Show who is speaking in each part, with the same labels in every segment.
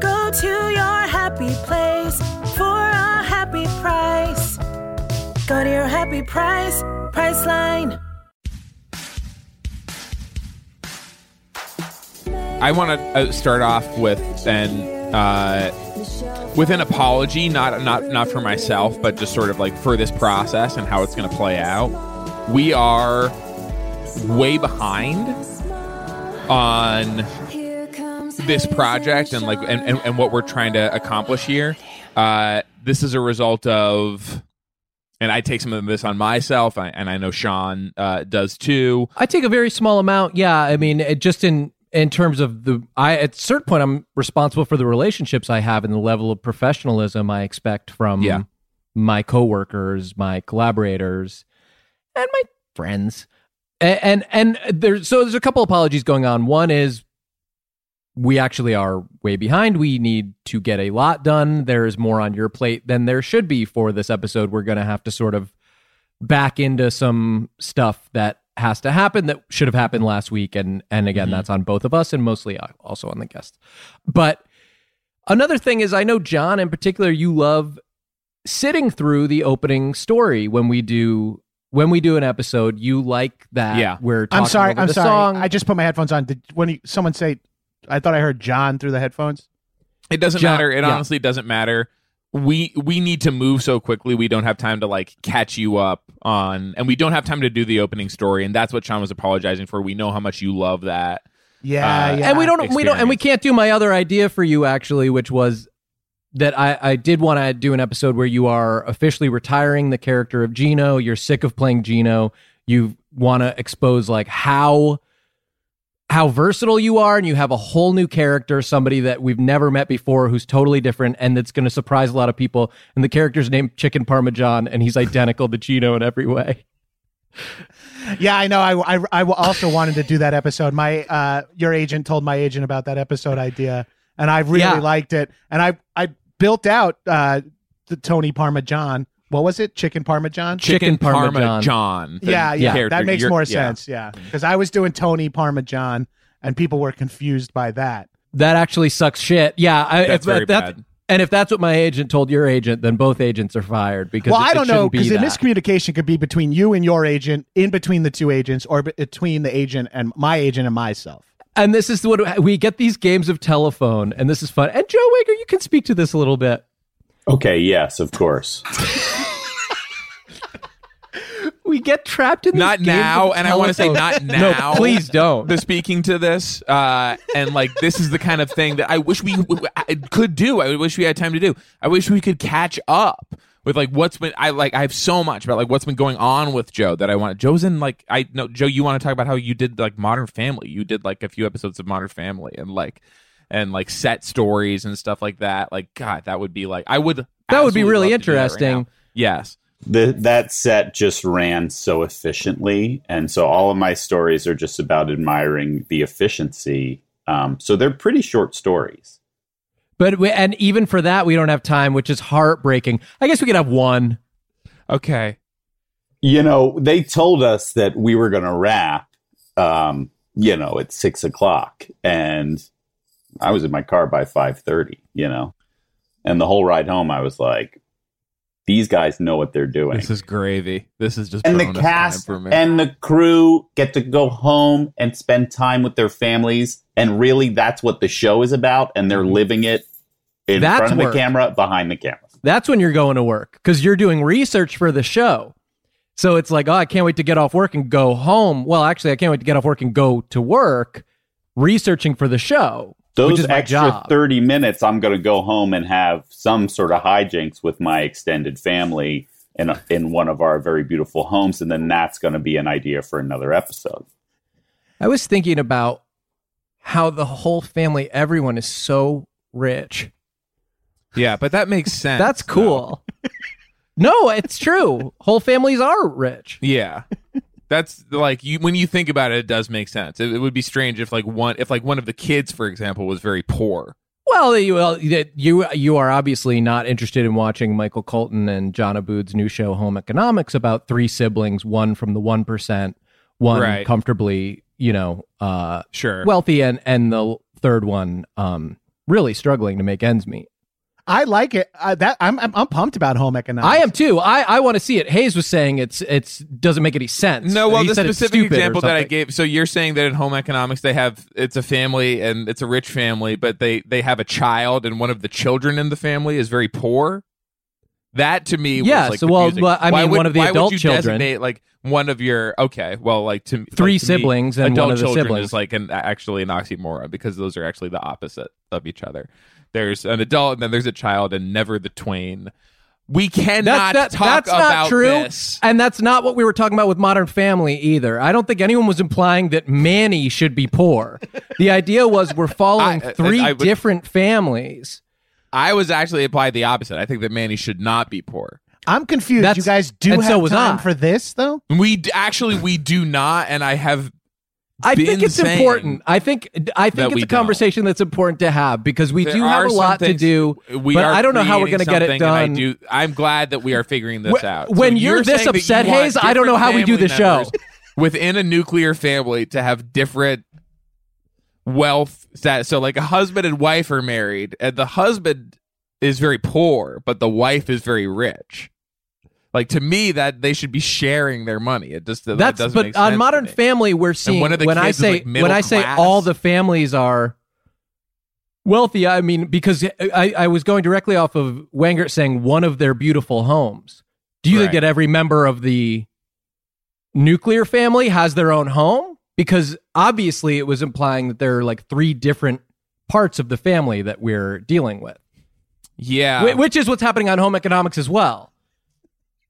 Speaker 1: Go to your happy place for a happy price. Go to your happy price, Priceline.
Speaker 2: I want to uh, start off with an uh, with an apology, not not not for myself, but just sort of like for this process and how it's going to play out. We are way behind on this project and like and, and, and what we're trying to accomplish here. Uh, this is a result of and I take some of this on myself, and I know Sean uh, does too.
Speaker 3: I take a very small amount. Yeah, I mean, it just in in terms of the I at a certain point I'm responsible for the relationships I have and the level of professionalism I expect from
Speaker 2: Yeah.
Speaker 3: my coworkers, my collaborators, and my friends. And and, and there's so there's a couple apologies going on. One is we actually are way behind. We need to get a lot done. There's more on your plate than there should be for this episode. We're going to have to sort of back into some stuff that has to happen that should have happened last week and and again that's on both of us and mostly uh, also on the guests. But another thing is I know Jon in particular you love sitting through the opening story when we do when we do an episode you like that
Speaker 2: Yeah.
Speaker 3: we're talking
Speaker 4: I'm sorry.
Speaker 3: over
Speaker 4: I'm
Speaker 3: the
Speaker 4: sorry.
Speaker 3: song.
Speaker 4: I just put my headphones on. Did when you, someone say? I thought I heard Jon through the headphones.
Speaker 2: It doesn't
Speaker 3: Jon-
Speaker 2: matter. It
Speaker 3: yeah.
Speaker 2: honestly doesn't matter. We we need to move so quickly. We don't have time to like catch you up on, and we don't have time to do the opening story. And that's what Sean was apologizing for. We know how much you love that.
Speaker 4: Yeah,
Speaker 2: Uh,
Speaker 4: yeah.
Speaker 3: and we don't we don't and we can't do my other idea for you actually which was that I, I did want to do an episode where you are officially retiring the character of Gino. You're sick of playing Gino. You want to expose like how how versatile you are, and you have a whole new character, somebody that we've never met before, who's totally different, and that's going to surprise a lot of people. And the character's named Chicken Parmesan, and he's identical to Gino in every way.
Speaker 4: Yeah, I know. I, I, I also wanted to do that episode. My uh, your agent told my agent about that episode idea, and I really
Speaker 3: Yeah.
Speaker 4: liked it. And I I built out uh, the Tony Parmesan. What was it? Chicken Parmesan.
Speaker 3: Chicken Parmesan.
Speaker 2: Jon.
Speaker 4: yeah, yeah. That makes more sense. Yeah, because I was doing Tony Parmesan, and people were confused by that.
Speaker 3: That actually sucks shit. Yeah, I,
Speaker 2: That's
Speaker 3: if
Speaker 2: very
Speaker 3: that-
Speaker 2: bad.
Speaker 3: And if that's what my agent told your agent, then both agents are fired because
Speaker 4: well,
Speaker 3: it-
Speaker 4: I don't know
Speaker 3: shouldn't be
Speaker 4: because the miscommunication could be between you and your agent, in between the two agents, or between the agent and my agent and myself.
Speaker 3: And this is what we get these games of telephone, and this is fun. And Joe Wengert, you can speak to this a little bit.
Speaker 5: Okay, yes, of course.
Speaker 3: We get trapped in
Speaker 2: Not now, and I want to say not now.
Speaker 3: No, please don't.
Speaker 2: The speaking to this, uh, and like this is the kind of thing that I wish we I could do. I wish we had time to do. I wish we could catch up with like what's been. I like I have so much about like what's been going on with Joe that I want. Joe's in like I know Joe. You want to talk about how you did like Modern Family? You did like a few episodes of Modern Family and like and like set stories and stuff like that. Like God, that would be like I would.
Speaker 3: That would be really
Speaker 2: love to do that right
Speaker 3: interesting.
Speaker 2: yes.
Speaker 5: The, that set just ran so efficiently, and so all of my stories are just about admiring the efficiency. Um, so they're pretty short stories.
Speaker 3: But we, and even for that, we don't have time, which is heartbreaking. I guess we could have one.
Speaker 2: Okay.
Speaker 5: You know, they told us that we were going to wrap, um, you know, at six o'clock, and I was in my car by five thirty. You know, and the whole ride home, I was like, "These guys know what they're doing."
Speaker 2: This is gravy. This is just
Speaker 5: and the cast
Speaker 2: time for me.
Speaker 5: and the crew get to go home and spend time with their families and really that's what the show is about and they're mm-hmm. living it in
Speaker 3: That's
Speaker 5: front of
Speaker 3: work.
Speaker 5: the camera behind the camera
Speaker 3: That's when you're going to work because you're doing research for the show. So it's like, oh, I can't wait to get off work and go home. Well, actually, I can't wait to get off work and go to work researching for the show. Which
Speaker 5: those extra
Speaker 3: job.
Speaker 5: 30 minutes i'm going to go home and have some sort of hijinks with my extended family in, a, in one of our very beautiful homes and then that's going to be an idea for another episode
Speaker 3: I was thinking about how the whole family, everyone is so rich.
Speaker 2: yeah, but that makes sense.
Speaker 3: That's cool. No, it's true. Whole families are rich.
Speaker 2: Yeah. That's like you when you think about it, it does make sense. It, it would be strange if like one if like one of the kids, for example, was very poor.
Speaker 3: Well, you well, you you are obviously not interested in watching Michael Colton and John Aboud's new show Home Economics about three siblings, one from the one percent, one
Speaker 2: Right.
Speaker 3: comfortably, you know, uh,
Speaker 2: Sure.
Speaker 3: wealthy, and and the third one um, really struggling to make ends meet.
Speaker 4: I like it. Uh, that I'm, I'm I'm pumped about home economics.
Speaker 3: I am too. I, I want to see it. Hayes was saying it's it's doesn't make any sense.
Speaker 2: No, well,
Speaker 3: He
Speaker 2: the specific example that I gave. So you're saying that in home economics they have it's a family and it's a rich family, but they they have a child and one of the children in the family is very poor. That to me,
Speaker 3: Yeah,
Speaker 2: was like
Speaker 3: so, well, well, I
Speaker 2: Why
Speaker 3: mean,
Speaker 2: would-
Speaker 3: one of the
Speaker 2: why would
Speaker 3: adult
Speaker 2: you
Speaker 3: children-
Speaker 2: designate like one of your okay, well, like to
Speaker 3: Three
Speaker 2: like, to me,
Speaker 3: siblings and
Speaker 2: adult
Speaker 3: one of the
Speaker 2: children
Speaker 3: siblings.
Speaker 2: is like an actually an oxymoron because those are actually the opposite of each other. There's an adult and then there's a child and never the twain. We cannot
Speaker 3: That's, that,
Speaker 2: talk
Speaker 3: that's
Speaker 2: about
Speaker 3: not true.
Speaker 2: this.
Speaker 3: And that's not what we were talking about with Modern Family either. I don't think anyone was implying that Manny should be poor. the idea was we're following
Speaker 2: I- I-
Speaker 3: three
Speaker 2: I would-
Speaker 3: different families.
Speaker 2: I was actually applied the opposite. I think that Manny should not be poor.
Speaker 4: I'm confused.
Speaker 3: That's-
Speaker 4: you guys do have
Speaker 3: so
Speaker 4: time
Speaker 3: I.
Speaker 4: for this though.
Speaker 2: We d- actually we do not, and I have.
Speaker 3: I think it's important. I think I think it's a
Speaker 2: don't.
Speaker 3: conversation that's important to have because we
Speaker 2: There
Speaker 3: do have a lot to do.
Speaker 2: We
Speaker 3: but
Speaker 2: are
Speaker 3: I don't know how we're going to get it
Speaker 2: I
Speaker 3: done.
Speaker 2: do. I'm glad that we are figuring this
Speaker 3: Wh-
Speaker 2: out.
Speaker 3: when
Speaker 2: So
Speaker 3: you're this
Speaker 2: you
Speaker 3: upset,
Speaker 2: want
Speaker 3: Hayes, I don't know how we do the show.
Speaker 2: within a nuclear family to have different wealth status. So, like a husband and wife are married, and the husband is very poor, but the wife is very rich. Like to me, that they should be sharing their money. It just that
Speaker 3: That's
Speaker 2: doesn't
Speaker 3: but
Speaker 2: make sense
Speaker 3: on Modern. Family, we're seeing when I say
Speaker 2: like,
Speaker 3: when I say
Speaker 2: class.
Speaker 3: all the families are wealthy. I mean because I, I was going directly off of Wengert saying one of their beautiful homes. Do you think that every member of the nuclear family has their own home? Because obviously, it was implying that there are like three different parts of the family that we're dealing with.
Speaker 2: Yeah,
Speaker 3: which is what's happening on home economics as well.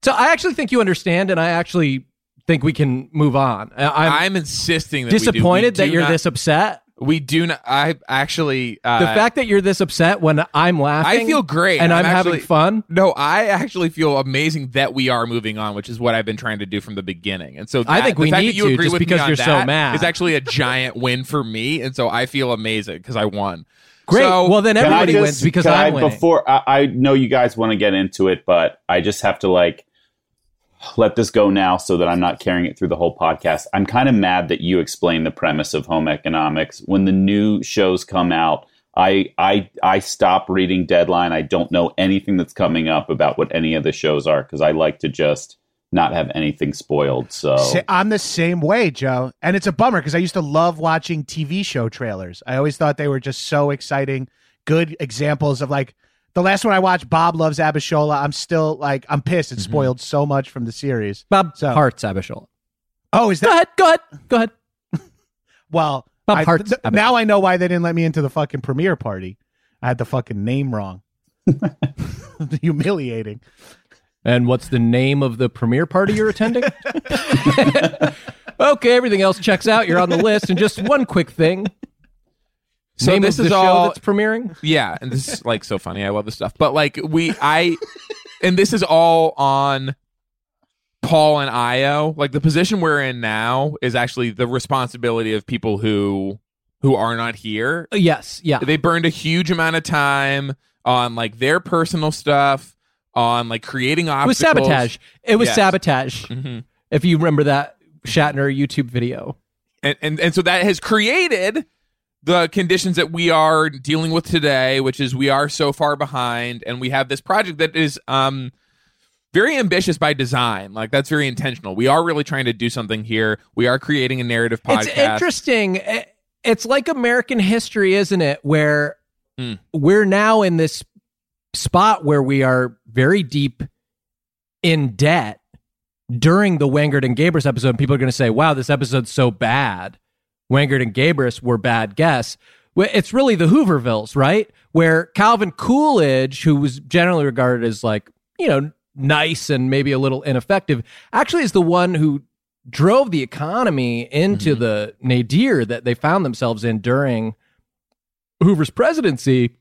Speaker 3: So I actually think you understand, and I actually think we can move on. I- I'm,
Speaker 2: I'm, insisting that we do. We
Speaker 3: disappointed that you're
Speaker 2: not-
Speaker 3: this upset.
Speaker 2: We do not. I actually. Uh,
Speaker 3: The fact that you're this upset when I'm laughing,
Speaker 2: I feel great,
Speaker 3: and I'm,
Speaker 2: I'm
Speaker 3: having fun.
Speaker 2: No, I actually feel amazing that we are moving on, which is what I've been trying to do from the beginning. And so
Speaker 3: I think we
Speaker 2: fact
Speaker 3: need
Speaker 2: you
Speaker 3: to,
Speaker 2: agree
Speaker 3: just
Speaker 2: with me
Speaker 3: because you're so mad.
Speaker 2: It's actually a giant win for me, and so I feel amazing because I won.
Speaker 3: Great.
Speaker 2: So-
Speaker 3: well, then everybody
Speaker 5: just-
Speaker 3: wins because
Speaker 5: can I-
Speaker 3: I'm winning.
Speaker 5: Before I, I know you guys want to get into it, but I just have to like let this go now so that I'm not carrying it through the whole podcast. I'm kind of mad that you explained the premise of home economics. When the new shows come out, I I I stop reading Deadline. I don't know anything that's coming up about what any of the shows are because I like to just not have anything spoiled. So
Speaker 4: I'm the same way, Joe. And it's a bummer because I used to love watching TV show trailers. I always thought they were just so exciting, good examples of like the last one I watched, Bob Loves Abishola. I'm still like, I'm pissed. It
Speaker 3: Mm-hmm.
Speaker 4: spoiled so much from the series.
Speaker 3: Bob
Speaker 4: So-
Speaker 3: Hart's Abishola.
Speaker 4: Oh, is that?
Speaker 3: Go ahead. Go ahead. Go ahead.
Speaker 4: Well,
Speaker 3: Bob
Speaker 4: I-
Speaker 3: Hart's
Speaker 4: th- now I know why they didn't let me into the fucking premiere party. I had the fucking name wrong. Humiliating.
Speaker 3: And what's the name of the premiere party you're attending? okay, everything else checks out. You're on the list. And just one quick thing.
Speaker 2: So
Speaker 3: name
Speaker 2: this is
Speaker 3: show
Speaker 2: all-
Speaker 3: that's premiering.
Speaker 2: Yeah, and this is like so funny. I love this stuff. But like we I and this is all on Paul and Io. Like the position we're in now is actually the responsibility of people who who are not here.
Speaker 3: Uh, Yes. Yeah.
Speaker 2: They burned a huge amount of time on like their personal stuff, on like creating obstacles.
Speaker 3: It was sabotage. It was
Speaker 2: Yes.
Speaker 3: sabotage.
Speaker 2: Mhm.
Speaker 3: If you remember that Shatner YouTube video.
Speaker 2: and, and and so that has created the conditions that we are dealing with today which is we are so far behind and we have this project that is um very ambitious by design like that's very intentional we are really trying to do something here we are creating a narrative podcast
Speaker 3: It's interesting. It's like American history, isn't it? Where
Speaker 2: Mm.
Speaker 3: we're now in this spot where we are very deep in debt during the Wengert and Gabrus episode. And people are going to say, wow, this episode's so bad. Wengert and Gabrus were bad guests. It's really the Hoovervilles, right? Where Calvin Coolidge, who was generally regarded as like, you know, nice and maybe a little ineffective, actually is the one who drove the economy into mm-hmm. the nadir that they found themselves in during Hoover's presidency.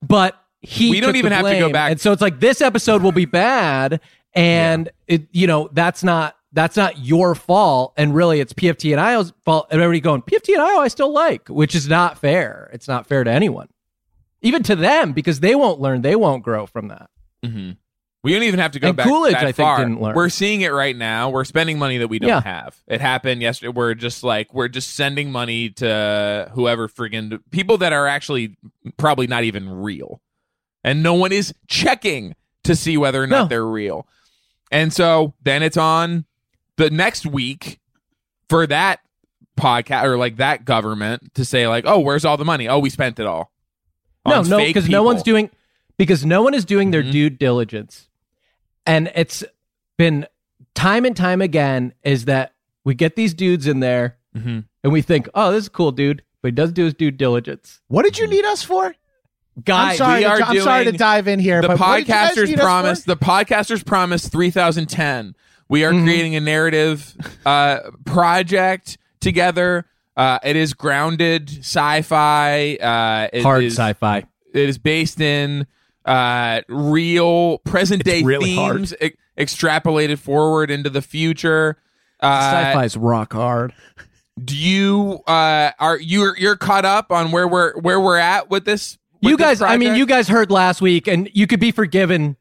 Speaker 3: But he
Speaker 2: We don't even have to go back-
Speaker 3: And so it's like this episode will be bad, and it you know that's not that's not your fault, and really it's PFT and IO's fault. And everybody going PFT and IO I still like, which is not fair. It's not fair to anyone, even to them because they won't learn, they won't grow from that.
Speaker 2: Mm-hmm. We don't even have to go
Speaker 3: And
Speaker 2: back
Speaker 3: Coolidge,
Speaker 2: that
Speaker 3: I think, didn't learn.
Speaker 2: We're seeing it right now. We're spending money that we don't
Speaker 3: Yeah.
Speaker 2: have. It happened yesterday. We're just like we're just sending money to whoever friggin' people that are actually probably not even real, and no one is checking to see whether or not
Speaker 3: No.
Speaker 2: they're real. And so then it's on the next week for that podcast or like that government to say like, oh, where's all the money? Oh, we spent it all.
Speaker 3: No, no, because no one's doing because no one is doing their
Speaker 2: Mhm.
Speaker 3: due diligence, and it's been time and time again is that we get these dudes in there
Speaker 2: Mhm.
Speaker 3: and we think, oh, this is a cool dude, but he doesn't do his due diligence.
Speaker 4: What did you need us for?
Speaker 3: Guy,
Speaker 4: I'm sorry.
Speaker 2: we
Speaker 4: To,
Speaker 2: are
Speaker 4: I'm sorry to dive in here.
Speaker 2: the
Speaker 4: but what did you guys
Speaker 2: podcasters
Speaker 4: need us
Speaker 2: promise
Speaker 4: for?
Speaker 2: The podcasters promise 3010 we are
Speaker 3: Mhm.
Speaker 2: creating a narrative uh project together uh it is grounded sci-fi uh it
Speaker 3: hard
Speaker 2: is-
Speaker 3: sci-fi.
Speaker 2: it is based in uh real present day
Speaker 3: really
Speaker 2: themes e- extrapolated forward into the future uh
Speaker 3: Sci-fi's rock hard.
Speaker 2: do you uh are you're you're caught up on where we're where we're at with this with
Speaker 3: You
Speaker 2: this
Speaker 3: guys, I mean, you guys heard last week, and you could be forgiven.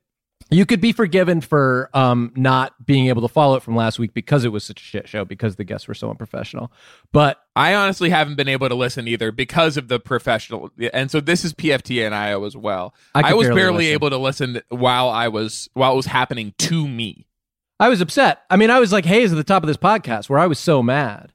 Speaker 3: You could be forgiven for um, not being able to follow it from last week because it was such a shit show because the guests were so unprofessional. But
Speaker 2: I honestly haven't been able to listen either because of the professional. And so this is PFT and IO as well.
Speaker 3: I
Speaker 2: I, was
Speaker 3: barely
Speaker 2: barely able to listen while I was while it was happening to me.
Speaker 3: I was upset. I mean, I was like Hayes at the top of this podcast where I was so mad.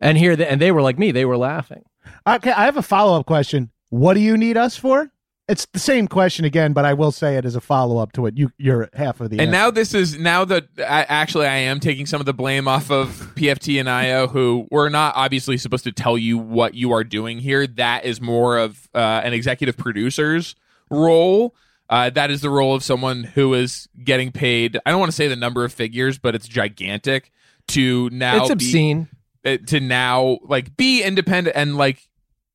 Speaker 3: And here, the, and they were like me. They were laughing.
Speaker 4: Okay, I have a follow up question. What do you need us for? It's the same question again, but I will say it as a follow up to what you you're half of the.
Speaker 2: And
Speaker 4: answer.
Speaker 2: now this is now that I, actually I am taking some of the blame off of PFT and IO, who we're not obviously supposed to tell you what you are doing here. That is more of uh, an executive producer's role. Uh, that is the role of someone who is getting paid. I don't want to say the number of figures, but it's gigantic to now
Speaker 3: it's obscene.
Speaker 2: uh, to now like be independent and like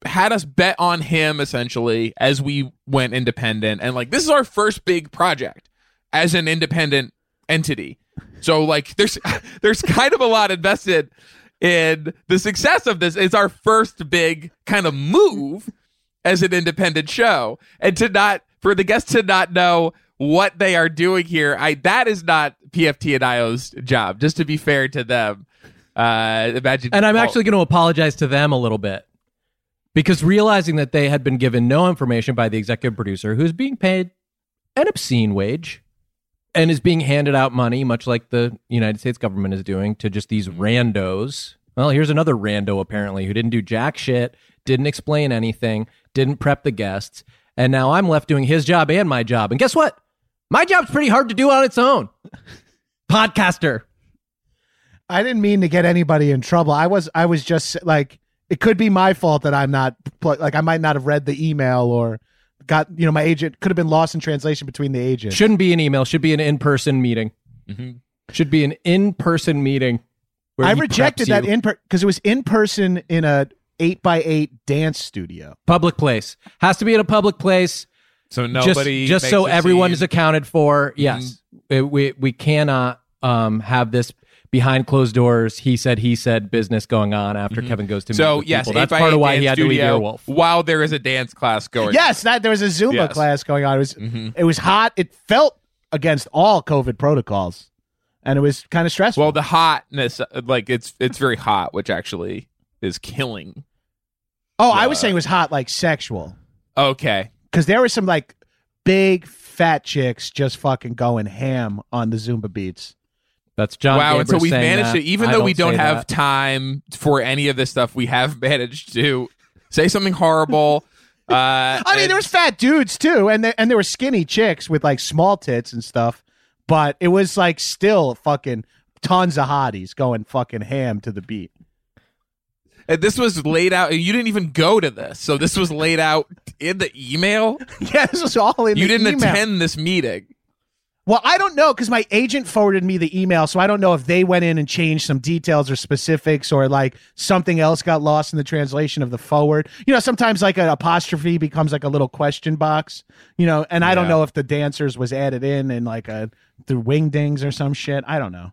Speaker 2: had us bet on him essentially as we went independent. And like this is our first big project as an independent entity. So like there's there's kind of a lot invested in the success of this. It's our first big kind of move as an independent show. And to not for the guests to not know what they are doing here i that is not pft and io's job just to be fair to them. Uh imagine
Speaker 3: And I'm actually going to apologize to them a little bit because realizing that they had been given no information by the executive producer who's being paid an obscene wage and is being handed out money, much like the United States government is doing, to just these randos. Well, here's another rando apparently who didn't do jack shit, didn't explain anything, didn't prep the guests. And now I'm left doing his job and my job. And guess what? My job's pretty hard to do on its own. Podcaster.
Speaker 4: I didn't mean to get anybody in trouble. I was I was just like it could be my fault that I'm not like I might not have read the email or got you know my agent could have been lost in translation between the agents.
Speaker 3: Shouldn't be an email, should be an in person meeting.
Speaker 2: Mhm.
Speaker 3: Should be an in person meeting. where
Speaker 4: I rejected that
Speaker 3: you.
Speaker 4: in because it was in person in a eight by eight dance studio.
Speaker 3: public place. Has to be in a public place.
Speaker 2: so
Speaker 3: just
Speaker 2: nobody
Speaker 3: just
Speaker 2: makes
Speaker 3: so
Speaker 2: a
Speaker 3: everyone
Speaker 2: scene.
Speaker 3: is accounted for. Yes. It- we we cannot um have this behind closed doors he said he said business going on after Kevin goes to meet
Speaker 2: so
Speaker 3: with
Speaker 2: yes
Speaker 3: people. that's part of why he had to leave
Speaker 2: studio
Speaker 3: Earwolf.
Speaker 2: while there is a dance class going
Speaker 4: Yes, that there was a Zumba
Speaker 2: Yes.
Speaker 4: class going on. It was
Speaker 2: Mhm.
Speaker 4: it was hot. It felt against all COVID protocols, and it was kind of stressful.
Speaker 2: well the hotness uh, like it's it's very hot which actually is killing
Speaker 4: oh, I was saying it was hot like sexual
Speaker 2: okay
Speaker 4: because there were some like big fat chicks just fucking going ham on the Zumba beats.
Speaker 3: That's Jon.
Speaker 2: wow and so we've managed
Speaker 3: that.
Speaker 2: to even
Speaker 3: I
Speaker 2: though we don't have
Speaker 3: that.
Speaker 2: time for any of this stuff we have managed to say something horrible uh
Speaker 4: I mean, there was fat dudes too, and there, and there were skinny chicks with like small tits and stuff. But it was like still fucking tons of hotties going fucking ham to the beat.
Speaker 2: and this was laid out you didn't even go to this so this was laid out in the email
Speaker 4: Yeah, this was all in. The.
Speaker 2: You
Speaker 4: the
Speaker 2: didn't
Speaker 4: email.
Speaker 2: attend this meeting
Speaker 4: Well, I don't know because my agent forwarded me the email, so I don't know if they went in and changed some details or specifics, or like something else got lost in the translation of the forward. You know, sometimes like an apostrophe becomes like a little question box. You know, and I don't know if the dancers was added in and like a through wingdings or some shit. I don't know.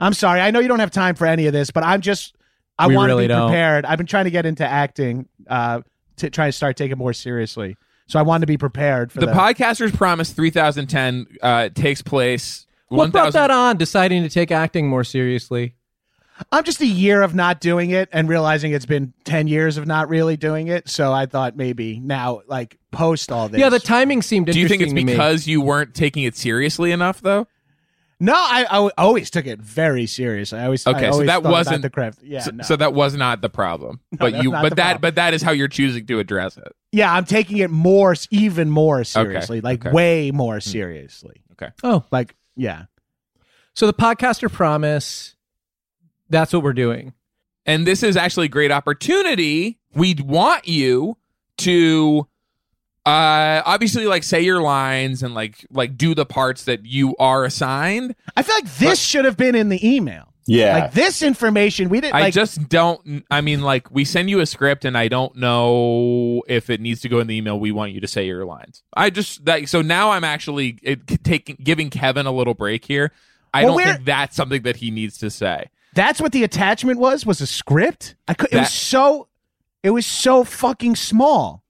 Speaker 4: I'm sorry. I know you don't have time for any of this, but I'm just I want
Speaker 3: really
Speaker 4: to be
Speaker 3: don't.
Speaker 4: prepared. I've been trying to get into acting uh, to try to start taking more seriously. So I wanted to be prepared for
Speaker 2: The
Speaker 4: the
Speaker 2: Podcasters Promise 3010 uh, takes place.
Speaker 3: What brought
Speaker 2: 1000
Speaker 3: that on? Deciding to take acting more seriously.
Speaker 4: I'm just a year of not doing it and realizing it's been 10 years of not really doing it. So I thought maybe now, like, post all this.
Speaker 3: Yeah, the timing seemed
Speaker 2: Do you think it's
Speaker 3: to me.
Speaker 2: because you weren't taking it seriously enough, though?
Speaker 4: No, I, I always took it very seriously. I always, I
Speaker 2: Okay, so that wasn't-
Speaker 4: the craft. Yeah,
Speaker 2: so,
Speaker 4: no.
Speaker 2: so that was not the problem. but
Speaker 4: that's
Speaker 2: you, but that,
Speaker 4: problem.
Speaker 2: but that is how you're choosing to address it.
Speaker 4: yeah, I'm taking it more, even more seriously, like
Speaker 2: okay. Hmm.
Speaker 4: way more seriously. Okay.
Speaker 3: Oh,
Speaker 4: Like, yeah.
Speaker 3: so the podcaster promise. That's what we're doing.
Speaker 2: And this is actually a great opportunity. We'd want you to uh obviously like say your lines and like like do the parts that you are assigned.
Speaker 4: I feel like this should have been in the email.
Speaker 5: Yeah.
Speaker 4: Like this information, we didn't
Speaker 2: I
Speaker 4: like.
Speaker 2: just don't I mean like we send you a script and I don't know if it needs to go in the email we want you to say your lines. I just that so now I'm actually it, taking giving Kevin a little break here. I
Speaker 4: Well,
Speaker 2: don't
Speaker 4: we're-
Speaker 2: think that's something that he needs to say.
Speaker 4: that's what the attachment was. Was a script. I could. It
Speaker 2: That-
Speaker 4: was so. It was so fucking small.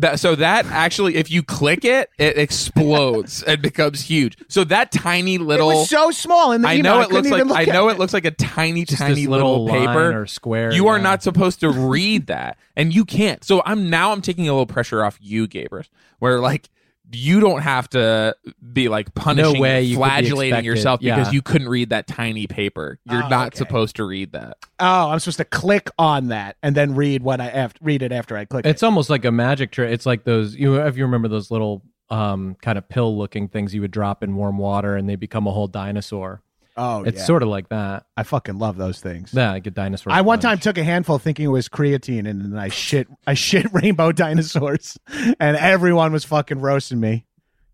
Speaker 2: That so that actually, if you click it, it explodes and becomes huge. So that tiny little,
Speaker 4: it was so small in the
Speaker 2: I
Speaker 4: email.
Speaker 2: know it
Speaker 4: couldn't
Speaker 2: looks like
Speaker 4: look
Speaker 2: I know it looks like a tiny,
Speaker 3: Just
Speaker 2: tiny
Speaker 3: this
Speaker 2: little,
Speaker 3: line
Speaker 2: paper
Speaker 3: or square.
Speaker 2: You are not supposed to read that, and you can't. So I'm now I'm taking a little pressure off you, Gabrus, where like you don't have to be like punishing,
Speaker 3: way you could be
Speaker 2: flagellating
Speaker 3: expected,
Speaker 2: yourself because you couldn't read that tiny paper. You're
Speaker 4: Oh,
Speaker 2: not
Speaker 4: okay.
Speaker 2: supposed to read that.
Speaker 4: Oh, I'm supposed to click on that and then read what I after, read it after I click.
Speaker 3: It's
Speaker 4: it.
Speaker 3: almost like a magic trick. It's like those. You if you remember those little um kind of pill looking things you would drop in warm water and they become a whole dinosaur.
Speaker 4: Oh,
Speaker 3: it's
Speaker 4: yeah.
Speaker 3: sort of like that.
Speaker 4: I fucking love those things.
Speaker 3: Yeah, like a dinosaur.
Speaker 4: I one time took a handful thinking it was creatine and then I shit I shit rainbow dinosaurs and everyone was fucking roasting me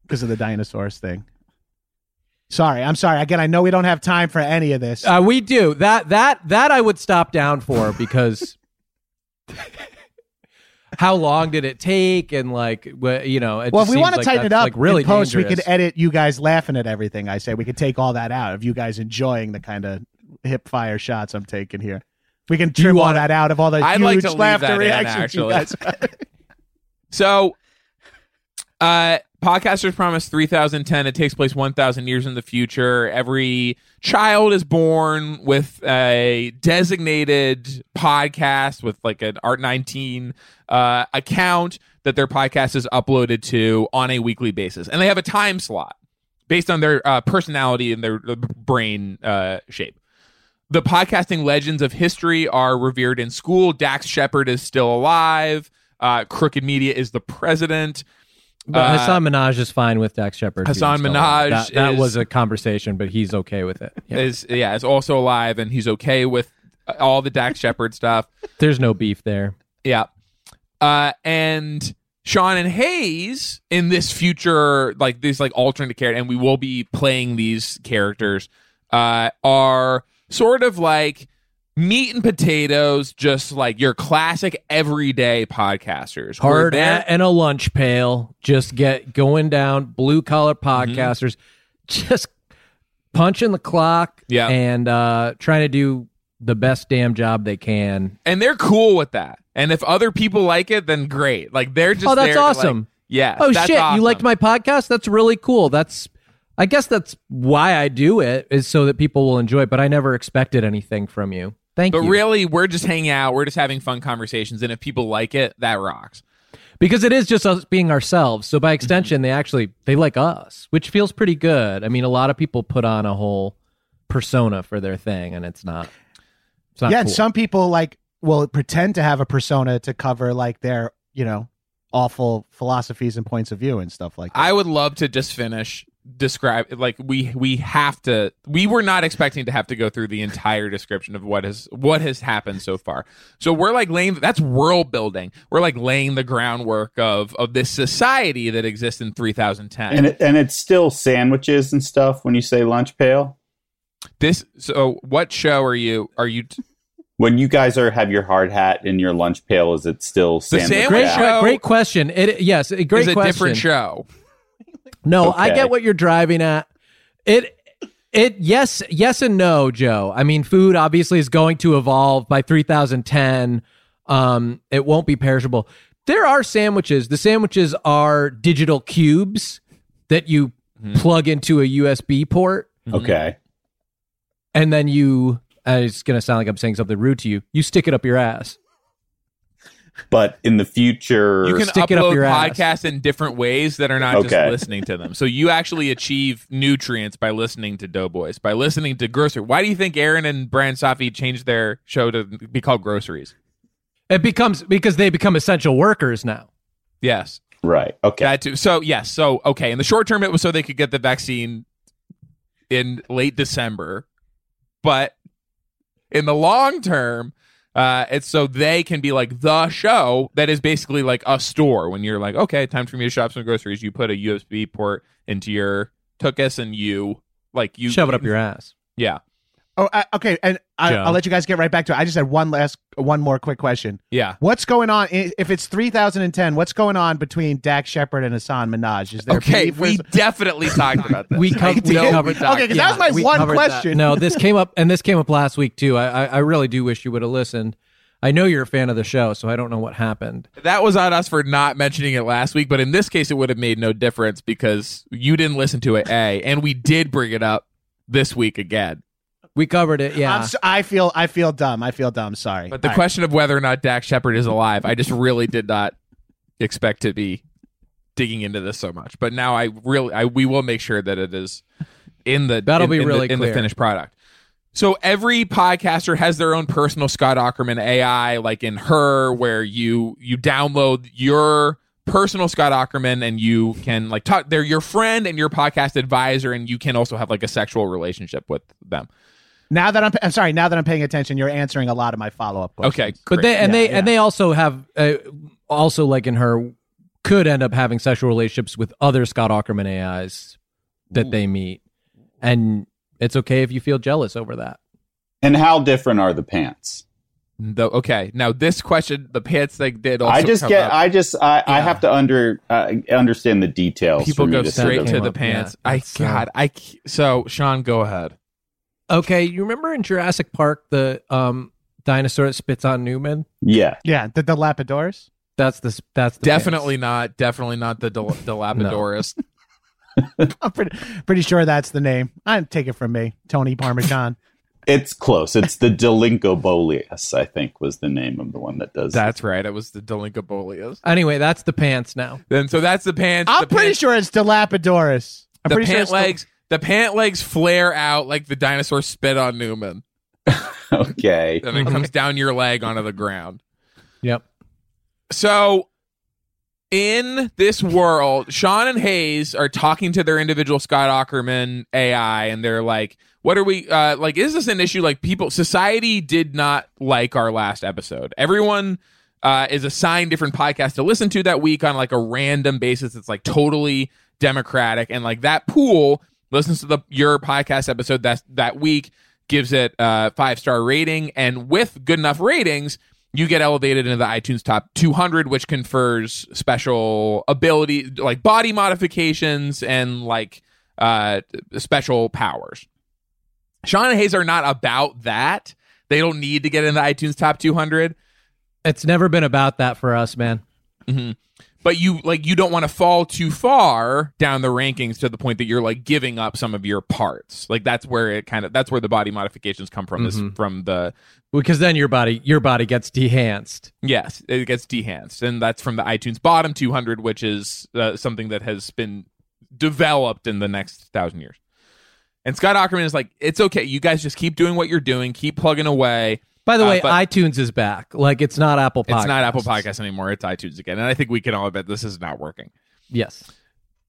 Speaker 4: because of the dinosaurs thing. Sorry, I'm sorry. Again, I know we don't have time for any of this.
Speaker 3: Uh, we do that. That that I would stop down for because how long did it take and like you know? It
Speaker 4: well, if we want to
Speaker 3: like
Speaker 4: tighten it up
Speaker 3: like really
Speaker 4: in post, we could edit you guys laughing at everything I say. We could take all that out of you guys enjoying the kind of hip fire shots I'm taking here. We can trim all that out of all the
Speaker 2: I'd
Speaker 4: huge
Speaker 2: like
Speaker 4: laughter
Speaker 2: in,
Speaker 4: reactions you
Speaker 2: actually. So, uh, Podcasters Promise 3010. It takes place 1,000 years in the future. Every child is born with a designated podcast with like an Art 19 uh, account that their podcast is uploaded to on a weekly basis. And they have a time slot based on their uh, personality and their brain uh, shape. The podcasting legends of history are revered in school. Dax Shepard is still alive. Uh, Crooked Media is the president.
Speaker 3: But
Speaker 2: Uh,
Speaker 3: Hasan Minhaj is fine with Dax Shepard.
Speaker 2: Hasan
Speaker 3: Minhaj. That, that
Speaker 2: is-
Speaker 3: was a conversation, but he's okay with it. Yeah.
Speaker 2: Is yeah, is also alive, and he's okay with uh, all the Dax Shepard stuff.
Speaker 3: There's no beef there.
Speaker 2: Yeah. Uh, and Sean and Hayes in this future, like this, like alternate character, and we will be playing these characters, uh, are sort of like meat and potatoes, just like your classic everyday podcasters.
Speaker 3: Hard at and a lunch pail. Just get going down. Blue collar
Speaker 2: Mm-hmm.
Speaker 3: podcasters, just punching the clock.
Speaker 2: Yeah.
Speaker 3: and uh, trying to do the best damn job they can.
Speaker 2: and they're cool with that. And if other people like it, then great. Like they're just
Speaker 3: Oh, that's
Speaker 2: there to, like-
Speaker 3: awesome.
Speaker 2: yeah.
Speaker 3: Oh shit!
Speaker 2: awesome.
Speaker 3: You liked my podcast? That's really cool. That's, I guess that's why I do it is so that people will enjoy. it, But I never expected anything from you. Thank
Speaker 2: But
Speaker 3: you.
Speaker 2: really, we're just hanging out. We're just having fun conversations, and if people like it, that rocks.
Speaker 3: because it is just us being ourselves. So by
Speaker 2: Mm-hmm.
Speaker 3: extension, they actually they like us, which feels pretty good. I mean, a lot of people put on a whole persona for their thing, and it's not. It's not
Speaker 4: yeah,
Speaker 3: cool.
Speaker 4: and some people like will pretend to have a persona to cover like their, you know, awful philosophies and points of view and stuff like that.
Speaker 2: I would love to just finish describe like we we have to we were not expecting to have to go through the entire description of what has what has happened so far so we're like laying that's world building we're like laying the groundwork of of this society that exists in 3010
Speaker 5: And it, and it's still sandwiches and stuff when you say lunch pail.
Speaker 2: this so what show are you are you t-
Speaker 5: When you guys are have your hard hat in your lunch pail, is it still sandwich?
Speaker 2: sandwich
Speaker 3: Great,
Speaker 5: hat?
Speaker 2: show-
Speaker 3: great, great question. It yes, a great
Speaker 2: is a
Speaker 3: question.
Speaker 2: different show
Speaker 3: No, I get what you're driving at. It it yes yes and no, Joe. I mean, food obviously is going to evolve by 3010. Um, it won't be perishable. There are sandwiches. The sandwiches are digital cubes that you plug into a USB port,
Speaker 5: Okay.
Speaker 3: and then you. It's gonna sound like I'm saying something rude to you. You stick it up your ass.
Speaker 5: But in the future,
Speaker 2: you can
Speaker 3: Stick it up
Speaker 2: upload
Speaker 3: your ass.
Speaker 2: podcasts in different ways that are not just listening to them. So you actually achieve nutrients by listening to Doughboys, by listening to Grocery. Why do you think Aaron and Brian Safi changed their show to be called Groceries?
Speaker 3: It becomes because they become essential workers now.
Speaker 2: Yes,
Speaker 5: right? Okay.
Speaker 2: that too. So yes, so okay. In the short term, it was so they could get the vaccine in late December, but in the long term. Uh, it's so they can be like the show that is basically like a store. When you're like, okay, time for me to shop some groceries, you put a USB port into your Tookus and you like you
Speaker 3: Shove it up your ass.
Speaker 2: Yeah,
Speaker 4: Oh, uh, okay, and I, I'll let you guys get right back to it. I just had one last, one more quick question.
Speaker 2: yeah.
Speaker 4: What's going on if it's 3010? What's going on between Dax Shepard and Hasan Minhaj? Is there
Speaker 2: Okay, we
Speaker 4: is-
Speaker 2: definitely talked about this.
Speaker 3: We co- we
Speaker 4: did?
Speaker 3: covered that.
Speaker 4: Okay, 'cause that was my one
Speaker 3: covered that.
Speaker 4: question.
Speaker 3: No, this came up, and this came up last week too. I, I, I really do wish you would have listened. I know you're a fan of the show, so I don't know what happened.
Speaker 2: that was on us for not mentioning it last week, but in this case, it would have made no difference because you didn't listen to it. A, and we did bring it up this week again.
Speaker 3: We covered it. Yeah,
Speaker 4: I'm so, I feel I feel dumb. I feel dumb. Sorry.
Speaker 2: But the
Speaker 4: All right.
Speaker 2: question of whether or not Dax Shepard is alive, I just really did not expect to be digging into this so much. But now I really, I we will make sure that it is in the
Speaker 3: That'll
Speaker 2: in-
Speaker 3: be
Speaker 2: in the-
Speaker 3: really
Speaker 2: in the
Speaker 3: clear.
Speaker 2: finished product. So every podcaster has their own personal Scott Aukerman AI, like in her, where you you download your personal Scott Aukerman and you can like talk. They're your friend and your podcast advisor, and you can also have like a sexual relationship with them.
Speaker 4: Now that I'm, I'm sorry. Now that I'm paying attention, you're answering a lot of my follow up questions.
Speaker 2: Okay,
Speaker 3: but
Speaker 2: great.
Speaker 3: they and
Speaker 4: Yeah,
Speaker 3: they
Speaker 4: yeah.
Speaker 3: and they also have uh, also like in her could end up having sexual relationships with other Scott Aukerman AIs that they meet, and it's okay if you feel jealous over that.
Speaker 5: and how different are the pants?
Speaker 2: The, okay, now this question, the pants thing did. Also
Speaker 5: I just
Speaker 2: come
Speaker 5: get.
Speaker 2: up.
Speaker 5: I just. I, I have to under uh, understand the details.
Speaker 2: people
Speaker 5: for me
Speaker 2: go
Speaker 5: to
Speaker 2: straight
Speaker 5: send
Speaker 2: to
Speaker 5: them.
Speaker 2: the
Speaker 3: up,
Speaker 2: pants.
Speaker 3: yeah.
Speaker 2: I
Speaker 3: It's,
Speaker 2: God, I c- so Sean, go ahead.
Speaker 3: Okay, you remember in Jurassic Park the um dinosaur that spits on Newman?
Speaker 5: Yeah.
Speaker 4: Yeah, the Dilapidors.
Speaker 3: That's the that's the
Speaker 2: Definitely
Speaker 3: pants.
Speaker 2: not. Definitely not the Del- Dilapidorus.
Speaker 4: I'm pretty pretty sure that's the name. I take it from me, Tony Parmesan.
Speaker 5: It's close. It's the Delinquoboleus, I think, was the name of the one that does.
Speaker 2: That's right. It was the Delincobolius.
Speaker 3: Anyway, that's the pants now.
Speaker 2: Then so that's the pants.
Speaker 4: I'm
Speaker 2: the
Speaker 4: pretty
Speaker 2: pants,
Speaker 4: sure it's Dilapidorus. I'm
Speaker 2: the
Speaker 4: pretty sure
Speaker 2: pant
Speaker 4: it's
Speaker 2: legs. The pant legs flare out like the dinosaur spit on Newman,
Speaker 5: okay.
Speaker 2: and it comes down your leg onto the ground.
Speaker 3: Yep.
Speaker 2: So in this world, Sean and Hayes are talking to their individual Scott Aukerman AI, and they're like, "What are we uh, like? Is this an issue? Like, people, society did not like our last episode. Everyone." Uh, is assigned different podcasts to listen to that week on like a random basis. It's like totally democratic, and like that pool listens to the your podcast episode that that week, gives it a five star rating, and with good enough ratings, you get elevated into the iTunes top 200, which confers special ability like body modifications and like uh, special powers. Sean and Hayes are not about that. They don't need to get in the iTunes top 200.
Speaker 3: It's never been about that for us, man.
Speaker 2: But you like you don't want to fall too far down the rankings to the point that you're like giving up some of your parts. Like that's where it kind of that's where the body modifications come from this from the
Speaker 3: Because then your body your body gets dehanced.
Speaker 2: yes it gets dehanced and that's from the itunes bottom 200 which is uh, something that has been developed in the next thousand years. And scott aukerman is like it's okay. You guys just keep doing what you're doing. Keep plugging away
Speaker 3: By the
Speaker 2: Uh,
Speaker 3: way,
Speaker 2: but-
Speaker 3: iTunes is back. Like it's not Apple Podcasts.
Speaker 2: it's not apple podcast anymore it's itunes again and i think we can all admit this is not working
Speaker 3: Yes.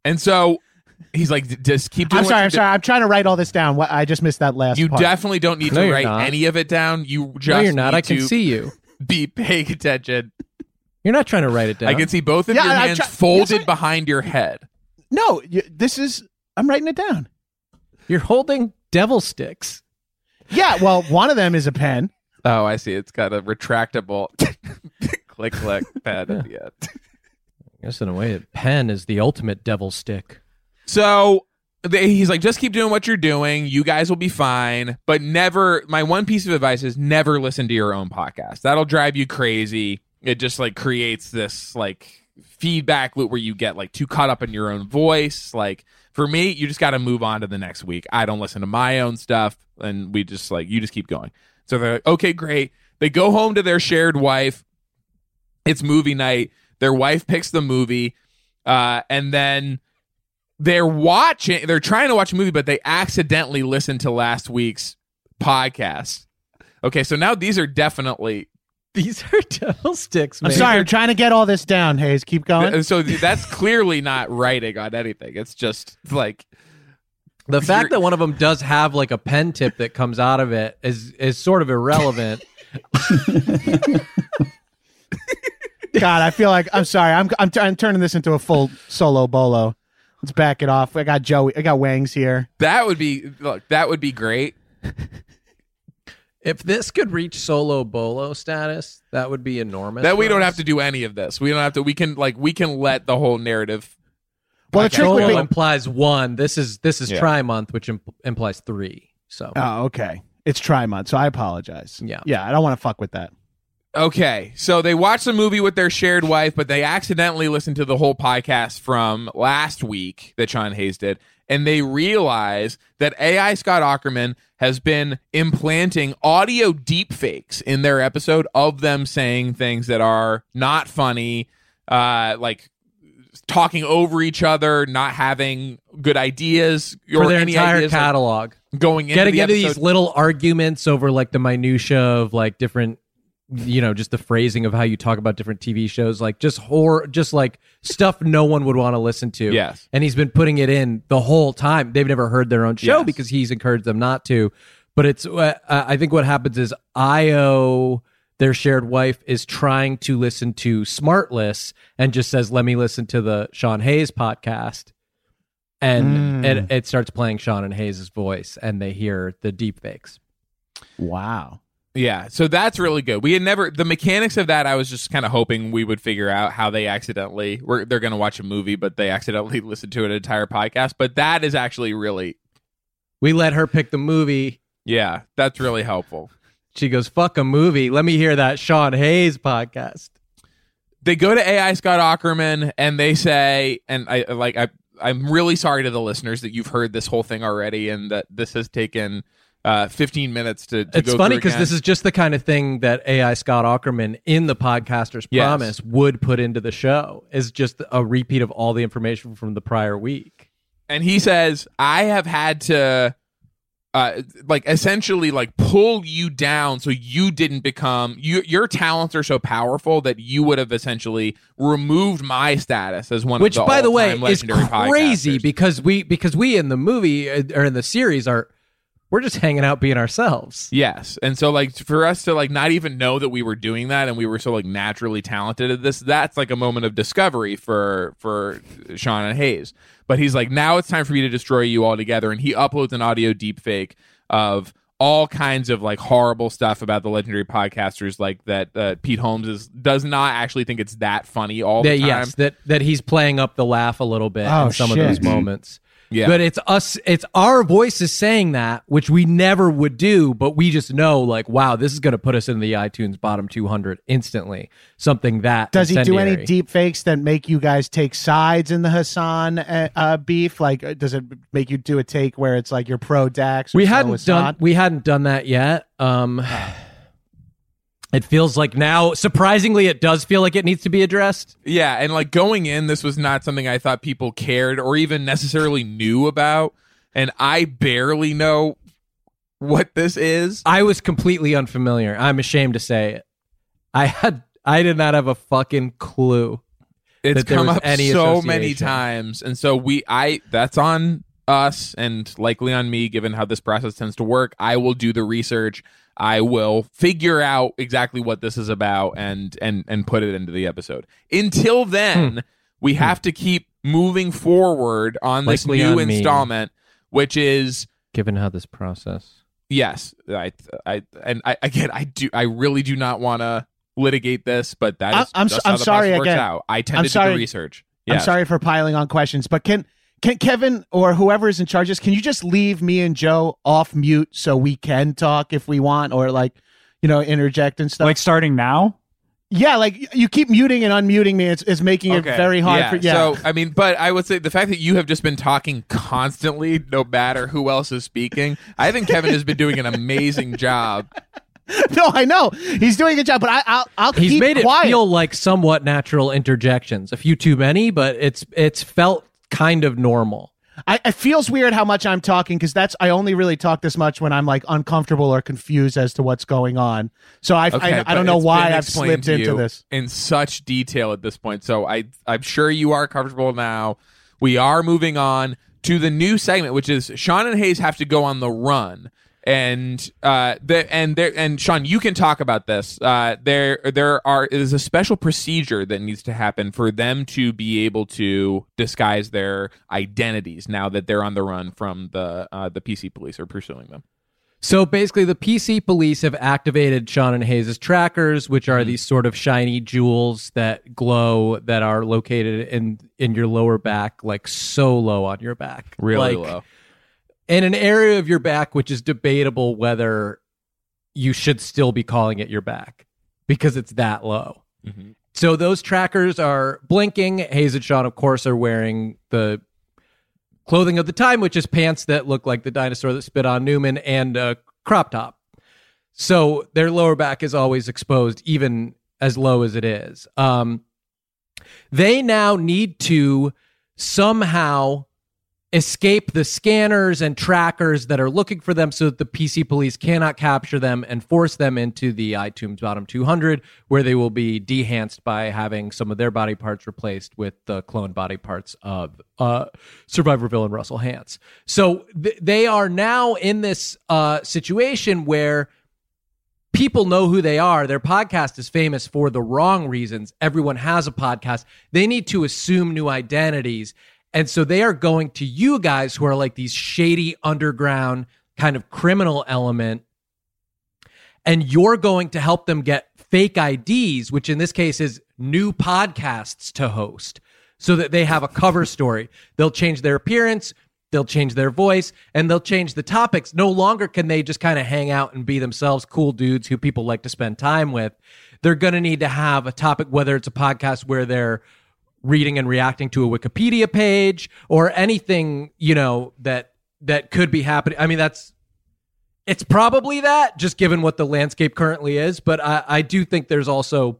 Speaker 2: And so He's like, just keep doing.
Speaker 4: I'm sorry. I'm sorry. I'm trying to write all this down. What I just missed that last.
Speaker 2: You
Speaker 4: part.
Speaker 2: definitely don't need
Speaker 3: No,
Speaker 2: to write
Speaker 3: not.
Speaker 2: any of it down. You just
Speaker 3: no, you're not.
Speaker 2: need
Speaker 3: I can
Speaker 2: to
Speaker 3: see you.
Speaker 2: be paying attention.
Speaker 3: You're not trying to write it down.
Speaker 2: I can see both of
Speaker 4: Yeah,
Speaker 2: your
Speaker 4: I'm
Speaker 2: hands
Speaker 4: try-
Speaker 2: folded
Speaker 4: Yes, I-
Speaker 2: behind your head.
Speaker 4: no. You, this is. I'm writing it down.
Speaker 3: You're holding devil sticks.
Speaker 4: Yeah. Well, one of them is a pen.
Speaker 2: Oh, I see. It's got a retractable click click pad at the end.
Speaker 3: I guess in a way, a pen is the ultimate devil stick.
Speaker 2: So they, he's like, just keep doing what you're doing. You guys will be fine. But never, my one piece of advice is never listen to your own podcast. That'll drive you crazy. It just like creates this like feedback loop where you get like too caught up in your own voice. Like for me, you just got to move on to the next week. I don't listen to my own stuff. And we just like, you just keep going. So they're like, okay, great. They go home to their shared wife. It's movie night. Their wife picks the movie. Uh, and then they're watching they're trying to watch a movie but they accidentally listen to last week's podcast okay so now these are definitely
Speaker 3: These are devil sticks,
Speaker 4: I'm sorry. I'm trying to get all this down. Hayes, keep going.
Speaker 2: so that's clearly not writing on anything it's just like
Speaker 3: The fact that one of them does have like a pen tip that comes out of it is is sort of irrelevant.
Speaker 4: God, I feel like I'm sorry. I'm I'm, t- I'm turning this into a full solo bolo. Let's back it off. I got Joey. I got Wangs here.
Speaker 2: that would be look that would be great
Speaker 3: if this could reach solo bolo status, that would be enormous.
Speaker 2: that we don't
Speaker 3: us.
Speaker 2: have to do any of this we don't have to we can like we can let the whole narrative
Speaker 4: Well, the
Speaker 2: Okay.
Speaker 4: trick would be.
Speaker 3: implies one. This is this is
Speaker 2: Yeah.
Speaker 3: tri month, which imp- implies three. So
Speaker 4: Oh, okay. It's try month, so I apologize.
Speaker 3: Yeah.
Speaker 4: yeah. I don't want to fuck with that.
Speaker 2: Okay, so they watch the movie with their shared wife, but they accidentally listened to the whole podcast from last week that Sean Hayes did, and they realize that AI Scott Aukerman has been implanting audio deepfakes in their episode of them saying things that are not funny, uh, like talking over each other, not having good ideas or
Speaker 3: for their
Speaker 2: any
Speaker 3: entire
Speaker 2: ideas like,
Speaker 3: catalog,
Speaker 2: going into
Speaker 3: getting into these little arguments over like the minutia of like different you know just the phrasing of how you talk about different tv shows. Like just horror just like stuff no one would want to listen to.
Speaker 2: Yes.
Speaker 3: and he's been putting it in the whole time. They've never heard their own show
Speaker 2: Yes.
Speaker 3: because he's encouraged them not to. But it's uh, i think what happens is io their shared wife is trying to listen to smartless and just says let me listen to the sean hayes podcast and
Speaker 4: Mm.
Speaker 3: it, it starts playing Sean and Hayes' voice, and they hear the deep fakes.
Speaker 4: Wow.
Speaker 2: Yeah, so that's really good. We had never the mechanics of that. I was just kind of hoping we would figure out how they accidentally were they're going to watch a movie, but they accidentally listened to an entire podcast. But that is actually really
Speaker 3: We let her pick the movie.
Speaker 2: yeah, that's really helpful.
Speaker 3: She goes, "Fuck a movie. Let me hear that Sean Hayes podcast."
Speaker 2: They go to AI Scott Aukerman and they say, and I like I I'm really sorry to the listeners that you've heard this whole thing already and that this has taken uh 15 minutes to. to
Speaker 3: It's funny because this is just the kind of thing that AI Scott Aukerman in the podcaster's
Speaker 2: Yes.
Speaker 3: promise would put into the show. Is just a repeat of all the information from the prior week.
Speaker 2: and he says i have had to uh like essentially like pull you down so you didn't become you your talents are so powerful that you would have essentially removed my status as one
Speaker 3: Which,
Speaker 2: of the
Speaker 3: by the way, is crazy
Speaker 2: podcasters.
Speaker 3: because we because we in the movie uh, or in the series are we're just hanging out being ourselves.
Speaker 2: Yes. And so like for us to like not even know that we were doing that and we were so like naturally talented at this, that's like a moment of discovery for for Sean and Hayes. But he's like, now it's time for me to destroy you altogether. And he uploads an audio deepfake of all kinds of like horrible stuff about the legendary podcasters like that uh, Pete Holmes is does not actually think it's that funny all the
Speaker 3: that
Speaker 2: time.
Speaker 3: yes that that he's playing up the laugh a little bit
Speaker 4: Oh,
Speaker 3: in some
Speaker 4: shit.
Speaker 3: of those moments
Speaker 2: Yeah.
Speaker 3: but it's us it's our voices saying that which we never would do but we just know like wow this is going to put us in the itunes bottom 200 instantly something that
Speaker 4: Does he do any deep fakes that make you guys take sides in the Hassan uh, uh, beef? Like, uh, does it make you do a take where it's like you're pro Dax? or
Speaker 3: we hadn't done we hadn't done that yet um it feels like now surprisingly it does feel like it needs to be addressed
Speaker 2: Yeah, and like going in, this was not something I thought people cared or even necessarily knew about. And I barely know what this is.
Speaker 3: I was completely unfamiliar. I'm ashamed to say it. I had I did not have a fucking clue.
Speaker 2: it's come up
Speaker 3: any
Speaker 2: so many times and so we i that's on us and likely on me given how this process tends to work i will do the research i will figure out exactly what this is about and and and put it into the episode until then
Speaker 3: Hmm.
Speaker 2: we have to keep moving forward on this
Speaker 3: Likely
Speaker 2: new
Speaker 3: on me.
Speaker 2: installment which is
Speaker 3: Given how this process.
Speaker 2: yes i i and i again i do i really do not want to litigate this but that
Speaker 4: I-
Speaker 2: is
Speaker 4: I'm
Speaker 2: how
Speaker 4: I'm
Speaker 2: the
Speaker 4: sorry
Speaker 2: process works
Speaker 4: again.
Speaker 2: out i tend
Speaker 4: I'm
Speaker 2: to do
Speaker 4: sorry.
Speaker 2: the research
Speaker 4: I'm sorry for piling on questions, but can can Kevin or whoever is in charge of this, can you just leave me and Joe off mute so we can talk if we want, or like, you know, interject and stuff?
Speaker 6: Like starting now?
Speaker 4: yeah, like you keep muting and unmuting me. It's, it's making it very hard
Speaker 2: yeah.
Speaker 4: for yeah.
Speaker 2: So I mean, but I would say the fact that you have just been talking constantly, no matter who else is speaking, I think Kevin has been doing an amazing job.
Speaker 4: no, I know he's doing a good job, but I, I'll I'll
Speaker 3: He's
Speaker 4: keep
Speaker 3: made it
Speaker 4: quiet.
Speaker 3: feel like somewhat natural interjections. A few too many, but it's it's felt kind of normal.
Speaker 4: I, it feels weird how much I'm talking because that's I only really talk this much when I'm like uncomfortable or confused as to what's going on. So I
Speaker 2: Okay,
Speaker 4: I, I don't know why I've slipped into this.
Speaker 2: in such detail at this point. So I I'm sure you are comfortable now. We are moving on to the new segment, which is Sean and Hayes have to go on the run. And uh, the, and there and Sean, you can talk about this. Uh, there there are is a special procedure that needs to happen for them to be able to disguise their identities now that they're on the run from the uh, the PC police are pursuing them.
Speaker 3: So basically, the PC police have activated Sean and Hayes' trackers, which
Speaker 2: Mm-hmm.
Speaker 3: are these sort of shiny jewels that glow that are located in in your lower back, like so low on your back,
Speaker 2: Really
Speaker 3: like,
Speaker 2: low.
Speaker 3: In an area of your back which is debatable whether you should still be calling it your back because it's that low.
Speaker 2: Mhm.
Speaker 3: So those trackers are blinking. Hayes and Sean, of course, are wearing the clothing of the time, which is pants that look like the dinosaur that spit on Newman and a crop top. So their lower back is always exposed, even as low as it is. Um, they now need to somehow escape the scanners and trackers that are looking for them so that the PC police cannot capture them and force them into the iTunes bottom 200 where they will be dehanced by having some of their body parts replaced with the cloned body parts of uh, survivor villain Russell Hantz. So th- they are now in this uh, situation where people know who they are. Their podcast is famous for the wrong reasons. Everyone has a podcast. They need to assume new identities. And so they are going to you guys who are like these shady underground kind of criminal element. And you're going to help them get fake IDs, which in this case is new podcasts to host so that they have a cover story. They'll change their appearance, they'll change their voice, and they'll change the topics. No longer can they just kind of hang out and be themselves, cool dudes who people like to spend time with. They're going to need to have a topic, whether it's a podcast where they're reading and reacting to a Wikipedia page or anything, you know, that that could be happening. I mean, that's it's probably that, just given what the landscape currently is. But I, I do think there's also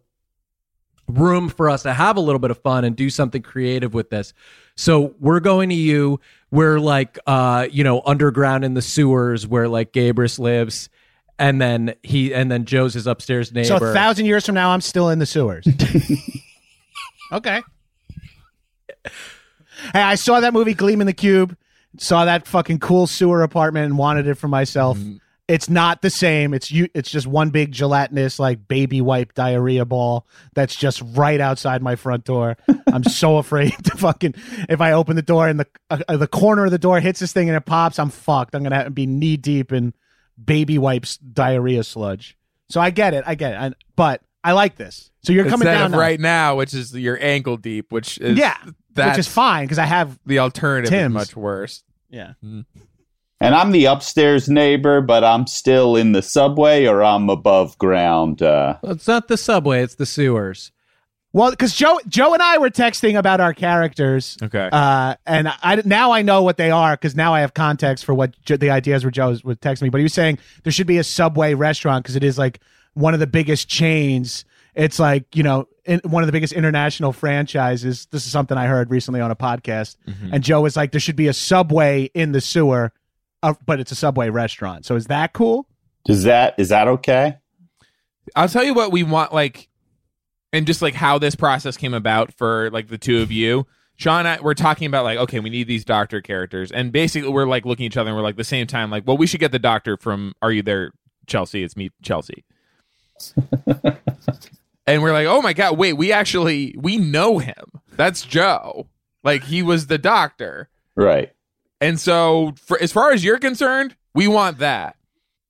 Speaker 3: room for us to have a little bit of fun and do something creative with this. So we're going to you. We're like, uh, you know, underground in the sewers where like Gabrus lives, and then he and then Joe's his upstairs neighbor.
Speaker 4: So a thousand years from now, I'm still in the sewers. okay. Hey, I saw that movie Gleaming the Cube. Saw that fucking cool sewer apartment and wanted it for myself. It's not the same. It's you. It's just one big gelatinous like baby wipe diarrhea ball that's just right outside my front door. I'm so afraid to fucking if I open the door and the uh, the corner of the door hits this thing and it pops, I'm fucked. I'm gonna be knee deep in baby wipes diarrhea sludge. So I get it. I get it. I, but I like this. So you're coming
Speaker 2: Instead
Speaker 4: down now.
Speaker 2: right now, which is your ankle deep, which is
Speaker 4: yeah,
Speaker 2: that's
Speaker 4: which is fine because I have
Speaker 2: The alternative
Speaker 4: Tim's.
Speaker 2: is much worse.
Speaker 4: yeah.
Speaker 5: And I'm the upstairs neighbor, but I'm still in the subway or I'm above ground. Uh,
Speaker 3: it's not the subway; it's the sewers.
Speaker 4: Well, because Joe, Joe and I were texting about our characters,
Speaker 2: Okay.
Speaker 4: uh, and I now I know what they are because now I have context for what Jo- the ideas were. Joe was, was texting me, but he was saying there should be a Subway restaurant because it is like one of the biggest chains. It's like you know in, one of the biggest international franchises. This is something I heard recently on a podcast, and Joe was like, there should be a Subway in the sewer, uh, but it's a Subway restaurant. So is that cool?
Speaker 5: does that is that okay?
Speaker 2: I'll tell you what we want like and just like how this process came about for like the two of you. Sean, I, we're talking about like, okay, we need these doctor characters, and basically we're like looking at each other and we're like the same time, like, well, we should get the doctor from Are You There, Chelsea? It's me, Chelsea. and we're like, oh my god, wait, we actually we know him. That's Joe. Like he was the doctor.
Speaker 5: Right.
Speaker 2: And so, for, as far as you're concerned, we want that.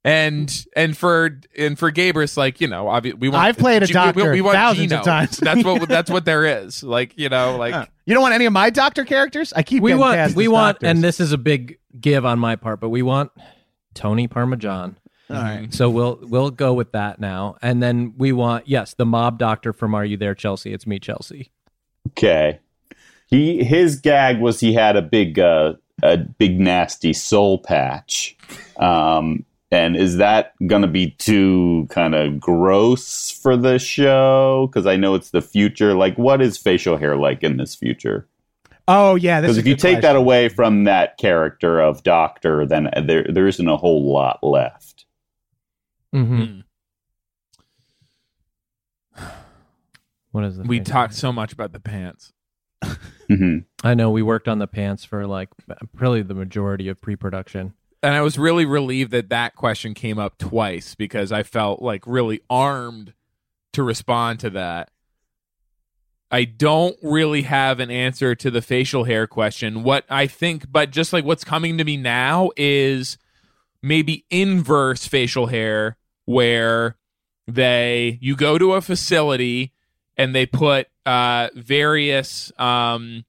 Speaker 2: And and for and for Gabrus, like you know, obvi- we want.
Speaker 4: I've played a
Speaker 2: G-
Speaker 4: doctor thousands
Speaker 2: Gino.
Speaker 4: of times.
Speaker 2: that's what that's what there is. Like you know, like
Speaker 4: Uh, you don't want any of my doctor characters? I keep
Speaker 3: we want
Speaker 4: cast
Speaker 3: we
Speaker 4: as
Speaker 3: want
Speaker 4: doctors.
Speaker 3: and this is a big give on my part but we want tony parmesan
Speaker 4: All right.
Speaker 3: so we'll we'll go with that now and then we want yes the mob doctor from are you there chelsea it's me chelsea
Speaker 5: Okay. He his gag was he had a big uh, a big nasty soul patch. Um, and is that going to be too kind of gross for the show? Because I know it's the future. Like, what is facial hair like in this future?
Speaker 4: Oh yeah,
Speaker 5: Because if you
Speaker 4: good
Speaker 5: take that away from that character of Doctor, then there there isn't a whole lot left.
Speaker 3: Mm-hmm.
Speaker 2: mm.
Speaker 3: what is the
Speaker 2: we
Speaker 3: thing?
Speaker 2: talked so much about the pants.
Speaker 5: hmm
Speaker 3: i know we worked on the pants for like probably the majority of pre-production
Speaker 2: And I was really relieved that that question came up twice because I felt like really armed to respond to that. I don't really have an answer to the facial hair question. What I think, but just like what's coming to me now is maybe inverse facial hair where they you go to a facility and they put uh various um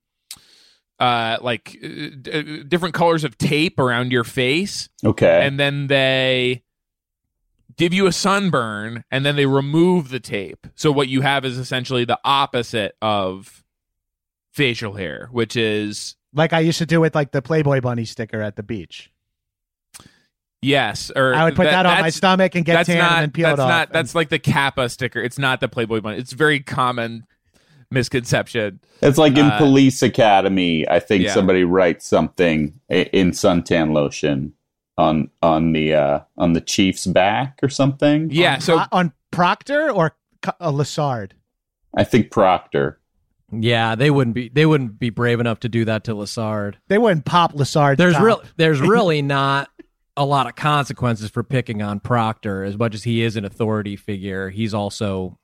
Speaker 2: uh like uh, d- different colors of tape around your face
Speaker 5: Okay.
Speaker 2: and then they give you a sunburn and then they remove the tape. So what you have is essentially the opposite of facial hair, which is
Speaker 4: like I used to do with like the Playboy bunny sticker at the beach.
Speaker 2: Yes, or
Speaker 4: I would put that, on my stomach and get
Speaker 2: that's
Speaker 4: tan
Speaker 2: not
Speaker 4: and then peel
Speaker 2: that's
Speaker 4: it off.
Speaker 2: not that's like the Kappa sticker. It's not the Playboy bunny. It's very common misconception.
Speaker 5: It's like in
Speaker 2: Uh,
Speaker 5: Police Academy. I think
Speaker 2: yeah.
Speaker 5: somebody writes something in suntan lotion on on the uh, on the chief's back or something.
Speaker 2: Yeah,
Speaker 4: on,
Speaker 2: so
Speaker 4: on Proctor or Co- uh, Lassard.
Speaker 5: I think Proctor.
Speaker 3: yeah they wouldn't be they wouldn't be brave enough to do that to lassard
Speaker 4: They wouldn't pop Lassard.
Speaker 3: there's
Speaker 4: top.
Speaker 3: real there's really not a lot of consequences for picking on Proctor. As much as he is an authority figure, he's also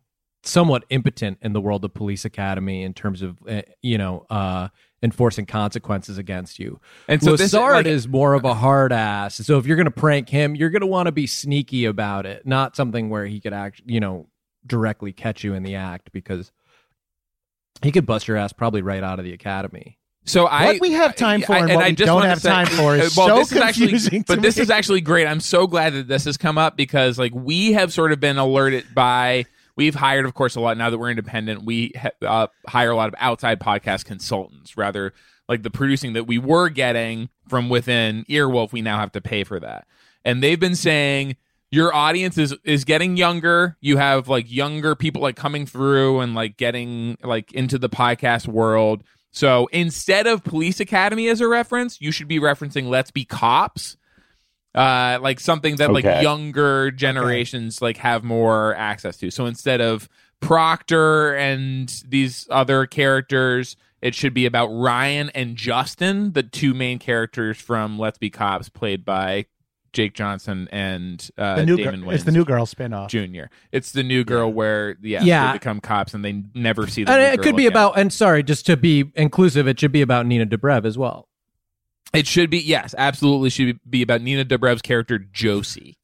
Speaker 3: somewhat impotent in the world of police academy in terms of uh, you know uh enforcing consequences against you.
Speaker 2: and so this like,
Speaker 3: is more of a hard ass. So if you're going to prank him, you're going to want to be sneaky about it, not something where he could act, you know, directly catch you in the act because he could bust your ass probably right out of the academy.
Speaker 2: So I
Speaker 4: What we have time for
Speaker 2: I-
Speaker 4: and
Speaker 2: I
Speaker 4: what we
Speaker 2: just
Speaker 4: don't have
Speaker 2: say-
Speaker 4: time for is
Speaker 2: well,
Speaker 4: so
Speaker 2: this is actually,
Speaker 4: confusing to
Speaker 2: but this is actually great. I'm so glad that this has come up because like we have sort of been alerted by we've hired, of course, a lot now that we're independent. We ha- uh, hire a lot of outside podcast consultants, rather like the producing that we were getting from within Earwolf. We now have to pay for that, and they've been saying your audience is is getting younger. You have like younger people like coming through and like getting like into the podcast world. So instead of Police Academy as a reference, you should be referencing Let's Be Cops. Uh like something that like younger generations like have more access to. So instead of Proctor and these other characters, it should be about Ryan and Justin, the two main characters from Let's Be Cops, played by Jake Johnson and uh,
Speaker 4: the new
Speaker 2: Damon
Speaker 4: girl,
Speaker 2: Wayans
Speaker 4: it's the new girl spinoff.
Speaker 2: Jr. It's the new girl where yeah,
Speaker 3: Yeah.
Speaker 2: they become cops and they never see the
Speaker 3: And
Speaker 2: new
Speaker 3: it
Speaker 2: girl
Speaker 3: could be
Speaker 2: again.
Speaker 3: about, and sorry, just to be inclusive, it should be about Nina Dobrev as well.
Speaker 2: It should be yes, absolutely should be about Nina Dobrev's character Josie,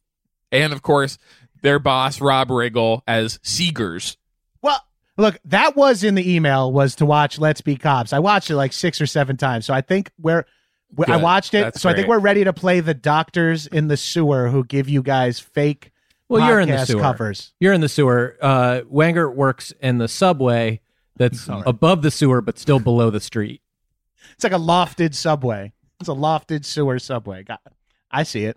Speaker 2: and of course their boss Rob Riggle as Segars.
Speaker 4: Well, look, that was in the email was to watch Let's Be Cops. I watched it like six or seven times, so I think we're. We- I watched it,
Speaker 2: That's
Speaker 4: so I think we're ready to play the doctors in the sewer who give you guys fake
Speaker 3: Well, you're in the sewer.
Speaker 4: covers.
Speaker 3: You're in the sewer. Uh, Wengert works in the subway that's
Speaker 4: Sorry.
Speaker 3: above the sewer but still below the street.
Speaker 4: It's like a lofted subway. It's a lofted sewer subway. God, I see it.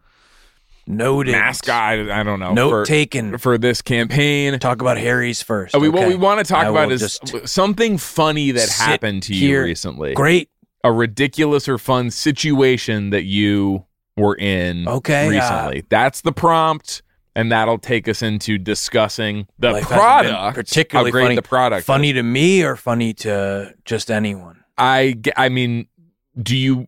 Speaker 7: Noted.
Speaker 2: mascot. I don't know.
Speaker 7: Note
Speaker 2: for,
Speaker 7: taken.
Speaker 2: for this campaign.
Speaker 7: Talk about Harry's first.
Speaker 2: Uh, we, What we want to talk
Speaker 7: I
Speaker 2: about is something funny that happened to you
Speaker 7: here.
Speaker 2: recently.
Speaker 7: Great.
Speaker 2: A ridiculous or fun situation that you were in
Speaker 7: Okay, uh,
Speaker 2: recently. That's the prompt. And that'll take us into discussing the product,
Speaker 7: particularly funny.
Speaker 2: the product. is.
Speaker 7: Funny to me or funny to just anyone?
Speaker 2: I, I mean, do you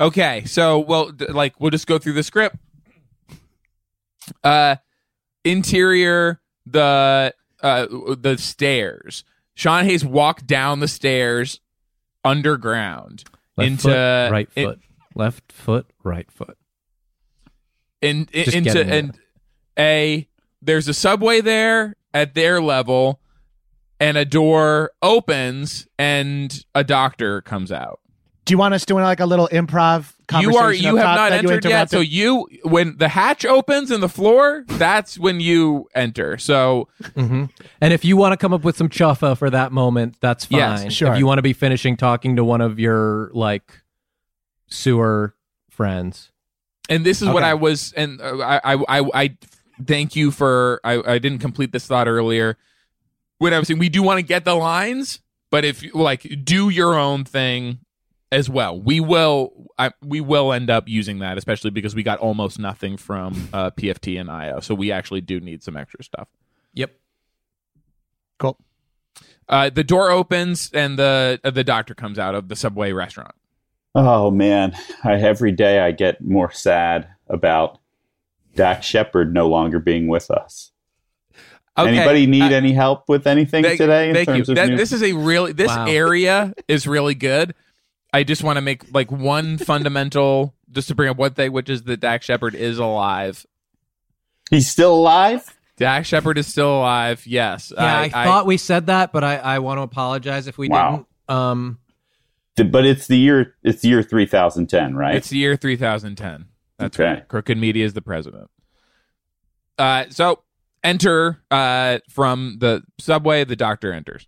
Speaker 2: Okay, so well, d- like we'll just go through the script. Uh, interior, the uh, the stairs. Sean Hayes walked down the stairs underground
Speaker 3: Left
Speaker 2: into
Speaker 3: foot, right
Speaker 2: in-
Speaker 3: foot. Left foot, right foot.
Speaker 2: in, in-
Speaker 3: Just
Speaker 2: into
Speaker 3: getting
Speaker 2: and a there's a subway there at their level and a door opens and a doctor comes out
Speaker 4: Do you want us doing like a little improv conversation.
Speaker 2: You are you have
Speaker 4: top
Speaker 2: not
Speaker 4: that you
Speaker 2: entered yet. So you when the hatch opens in the floor, that's when you enter. So
Speaker 3: hmm And if you want to come up with some chuffa for that moment, that's fine.
Speaker 2: Yes,
Speaker 4: sure.
Speaker 3: If you want to be finishing talking to one of your like sewer friends.
Speaker 2: and this is what I was and uh, I, I I I thank you for I I didn't complete this thought earlier. When I was saying we do want to get the lines, but if you like do your own thing as well. We will I, we will end up using that especially because we got almost nothing from uh, PFT and IO. So we actually do need some extra stuff.
Speaker 3: Yep.
Speaker 4: Cool.
Speaker 2: Uh, the door opens and the uh, the doctor comes out of the subway restaurant.
Speaker 5: Oh man, I, every day I get more sad about Dax Shepard no longer being with us. Anybody need
Speaker 2: uh,
Speaker 5: any help with anything
Speaker 2: thank,
Speaker 5: today in
Speaker 2: thank you.
Speaker 5: of
Speaker 2: That,
Speaker 5: new-
Speaker 2: this is a really this
Speaker 3: Wow.
Speaker 2: area is really good. I just want to make like one fundamental just to bring up one thing, which is that Dax Shepard is alive.
Speaker 5: He's still alive?
Speaker 2: Dax Shepard is still alive. Yes.
Speaker 3: Yeah, I, thought we said that, but I, I want to apologize if we
Speaker 5: Wow.
Speaker 3: didn't. Um,
Speaker 5: But it's the year it's the year 3010, right?
Speaker 2: It's the year 3010. That's
Speaker 5: Okay.
Speaker 2: right. Crooked Media is the president. Uh, so enter uh, from the subway. The doctor enters.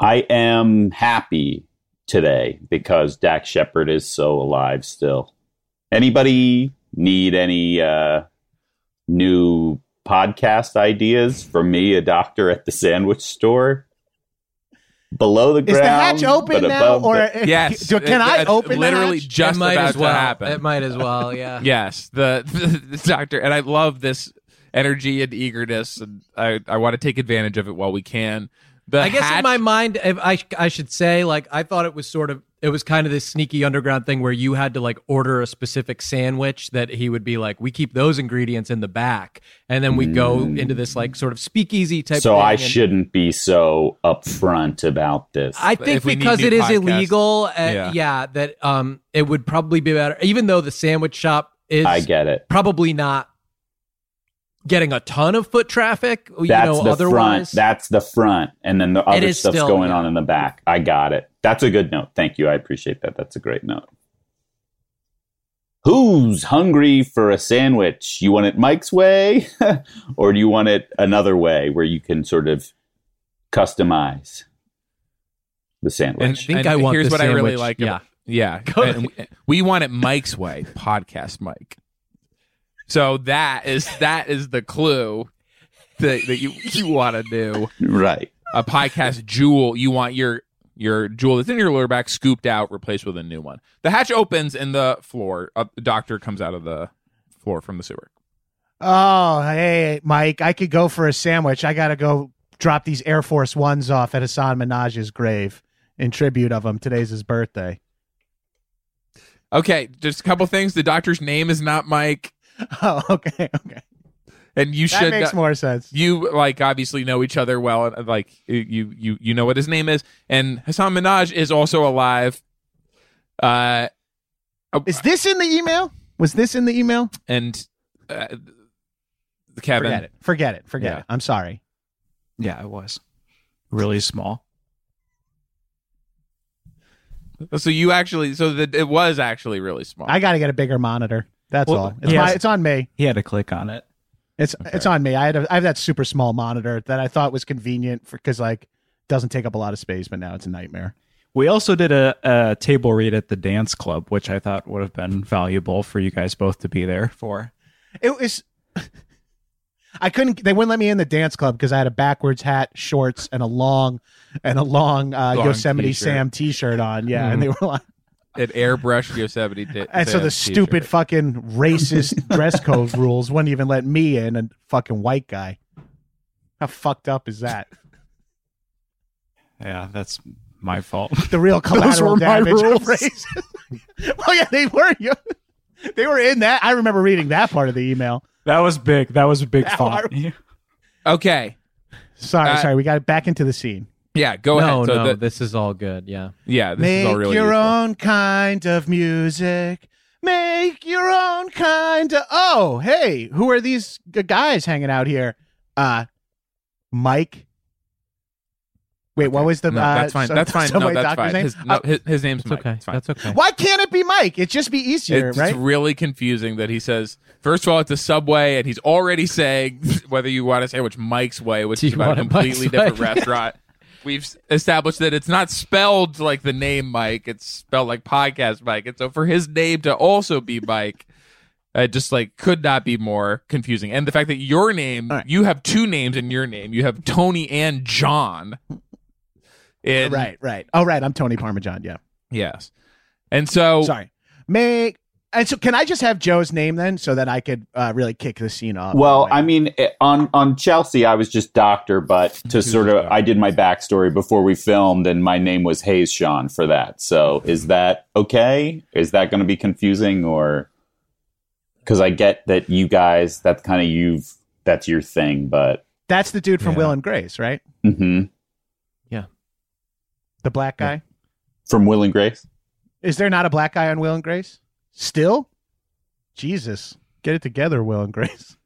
Speaker 5: I am happy today because Dax Shepard is so alive still. Anybody need any uh, new podcast ideas from me, a doctor at the sandwich store? Below the ground, Is
Speaker 4: the hatch open now,
Speaker 5: above
Speaker 4: or
Speaker 5: the-
Speaker 2: Yes.
Speaker 4: do- can
Speaker 2: It-
Speaker 4: I
Speaker 2: it's
Speaker 4: open the
Speaker 2: literally
Speaker 4: hatch?
Speaker 2: just
Speaker 3: it might
Speaker 2: about
Speaker 3: as well.
Speaker 2: to happen?
Speaker 3: It might as well. Yeah.
Speaker 2: Yes, the, the, the doctor, and I love this energy and eagerness, and I, I want to take advantage of it while we can. The
Speaker 3: I guess
Speaker 2: hatch,
Speaker 3: in my mind, if I I should say, like I thought it was sort of it was kind of this sneaky underground thing where you had to like order a specific sandwich that he would be like, we keep those ingredients in the back, and then we go into this like sort of speakeasy type.
Speaker 5: So
Speaker 3: thing,
Speaker 5: I
Speaker 3: and
Speaker 5: shouldn't be so upfront about this.
Speaker 3: I think
Speaker 2: If we need
Speaker 3: because
Speaker 2: new
Speaker 3: it is
Speaker 2: podcasts.
Speaker 3: illegal, uh,
Speaker 2: Yeah.
Speaker 3: yeah. that um, it would probably be better, even though the sandwich shop is
Speaker 5: I get it.
Speaker 3: probably not getting a ton of foot traffic. You
Speaker 5: That's
Speaker 3: know,
Speaker 5: the
Speaker 3: otherwise,
Speaker 5: front. That's the front, and then the other stuff's
Speaker 3: still-
Speaker 5: going
Speaker 3: yeah.
Speaker 5: on in the back. I got it. That's a good note. Thank you. I appreciate that. That's a great note. Who's hungry for a sandwich? You want it Mike's way, or do you want it another way where you can sort of customize the
Speaker 2: and,
Speaker 5: sandwich?
Speaker 3: think
Speaker 2: and
Speaker 3: I want
Speaker 2: here's
Speaker 3: the
Speaker 2: what I really
Speaker 3: sandwich.
Speaker 2: like.
Speaker 3: Yeah.
Speaker 2: about- yeah. And we, we want it Mike's way, podcast Mike. So that is that is the clue that, that you you want to do
Speaker 5: right.
Speaker 2: a podcast jewel. You want your your jewel that's in your lower back scooped out, replaced with a new one. The hatch opens and the floor. A doctor comes out of the floor from the sewer.
Speaker 4: Oh, hey, Mike, I could go for a sandwich. I got to go drop these Air Force Ones off at Hasan Minhaj's grave in tribute of him. Today's his birthday.
Speaker 2: Okay, just a couple things. The doctor's name is not Mike,
Speaker 4: Oh, okay, okay.
Speaker 2: and you
Speaker 4: That
Speaker 2: should
Speaker 4: makes more sense.
Speaker 2: you like obviously know each other well and like you you you know what his name is and Hasan Minhaj is also alive uh
Speaker 4: Is this in the email? Was this in the email?
Speaker 2: and uh, Kevin
Speaker 4: Forget it. Forget it. Forget
Speaker 2: Yeah.
Speaker 4: it. I'm sorry.
Speaker 6: Yeah, it was really small.
Speaker 2: so you actually so that it was actually really small
Speaker 4: I got to get a bigger monitor. That's
Speaker 6: Well,
Speaker 4: all. It's, my, it's on me.
Speaker 6: He had to click on it.
Speaker 4: It's it's on me. I had a, I have that super small monitor that I thought was convenient for because like doesn't take up a lot of space, but now it's a nightmare.
Speaker 6: We also did a, a table read at the dance club, which I thought would have been valuable for you guys both to be there for.
Speaker 4: It was. I couldn't. They wouldn't let me in the dance club because I had a backwards hat, shorts, and a long, and a long, uh,
Speaker 2: Long
Speaker 4: Yosemite
Speaker 2: t-shirt.
Speaker 4: Sam T-shirt on. Yeah, and they were like,
Speaker 2: it airbrushed Yosemite t-
Speaker 4: and so the stupid
Speaker 2: t-shirt.
Speaker 4: fucking racist dress code rules wouldn't even let me in, a fucking white guy. How fucked up is that?
Speaker 6: Yeah, that's my fault.
Speaker 4: The real collateral
Speaker 6: were my
Speaker 4: damage of
Speaker 6: rules.
Speaker 4: racism. well, yeah, they were. They were in that. I remember reading that part of the email.
Speaker 6: That was big. That was a big
Speaker 4: That
Speaker 6: font.
Speaker 2: okay
Speaker 4: Sorry,
Speaker 2: Uh,
Speaker 4: sorry. We got back into the scene.
Speaker 2: Yeah go
Speaker 3: no,
Speaker 2: ahead so
Speaker 3: no,
Speaker 2: the-
Speaker 3: this is all good. Yeah.
Speaker 2: yeah this
Speaker 4: Make
Speaker 2: is all really
Speaker 4: your
Speaker 2: useful.
Speaker 4: own kind of music. Make your own kind of. Oh, hey, who are these guys hanging out here? Uh, Mike. Wait, what was the?
Speaker 2: No,
Speaker 4: uh,
Speaker 2: that's fine.
Speaker 4: Sub-
Speaker 2: That's fine. No, that's fine.
Speaker 4: name?
Speaker 2: His, no,
Speaker 4: Uh,
Speaker 2: his, his name's
Speaker 3: It's
Speaker 2: Mike.
Speaker 3: okay.
Speaker 2: It's fine.
Speaker 3: That's okay.
Speaker 4: why can't it be Mike? It'd just be easier,
Speaker 2: It's
Speaker 4: right?
Speaker 2: really confusing that he says first of all it's a subway and he's already saying whether you want to say which Mike's way, which
Speaker 3: Do
Speaker 2: is about a
Speaker 3: want Mike's
Speaker 2: completely different
Speaker 3: way?
Speaker 2: restaurant. We've established that it's not spelled like the name Mike; it's spelled like podcast Mike. And so for his name to also be Mike, uh, it just like could not be more confusing. And the fact that your name,
Speaker 4: right.
Speaker 2: you have two names in your name. You have Tony and John. And,
Speaker 4: right, right. Oh, right. I'm Tony Parmesan. Yeah.
Speaker 2: Yes. And so
Speaker 4: Sorry. May and so can I just have Joe's name then, so that I could uh, really kick the scene off?
Speaker 5: Well, I mean, eh, on on Chelsea, I was just doctor, but to sort of, I did my backstory before we filmed, and my name was Hayes Sean for that. So, is that okay? Is that going to be confusing, or because I get that you guys, that's kind of you've, that's your thing, but
Speaker 4: that's the dude from
Speaker 3: Yeah.
Speaker 4: Will and Grace, right?
Speaker 5: Mm-hmm.
Speaker 4: Yeah, the black guy.
Speaker 5: from Will and Grace.
Speaker 4: Is there not a black guy on Will and Grace? Still? Jesus, get it together, Will and Grace.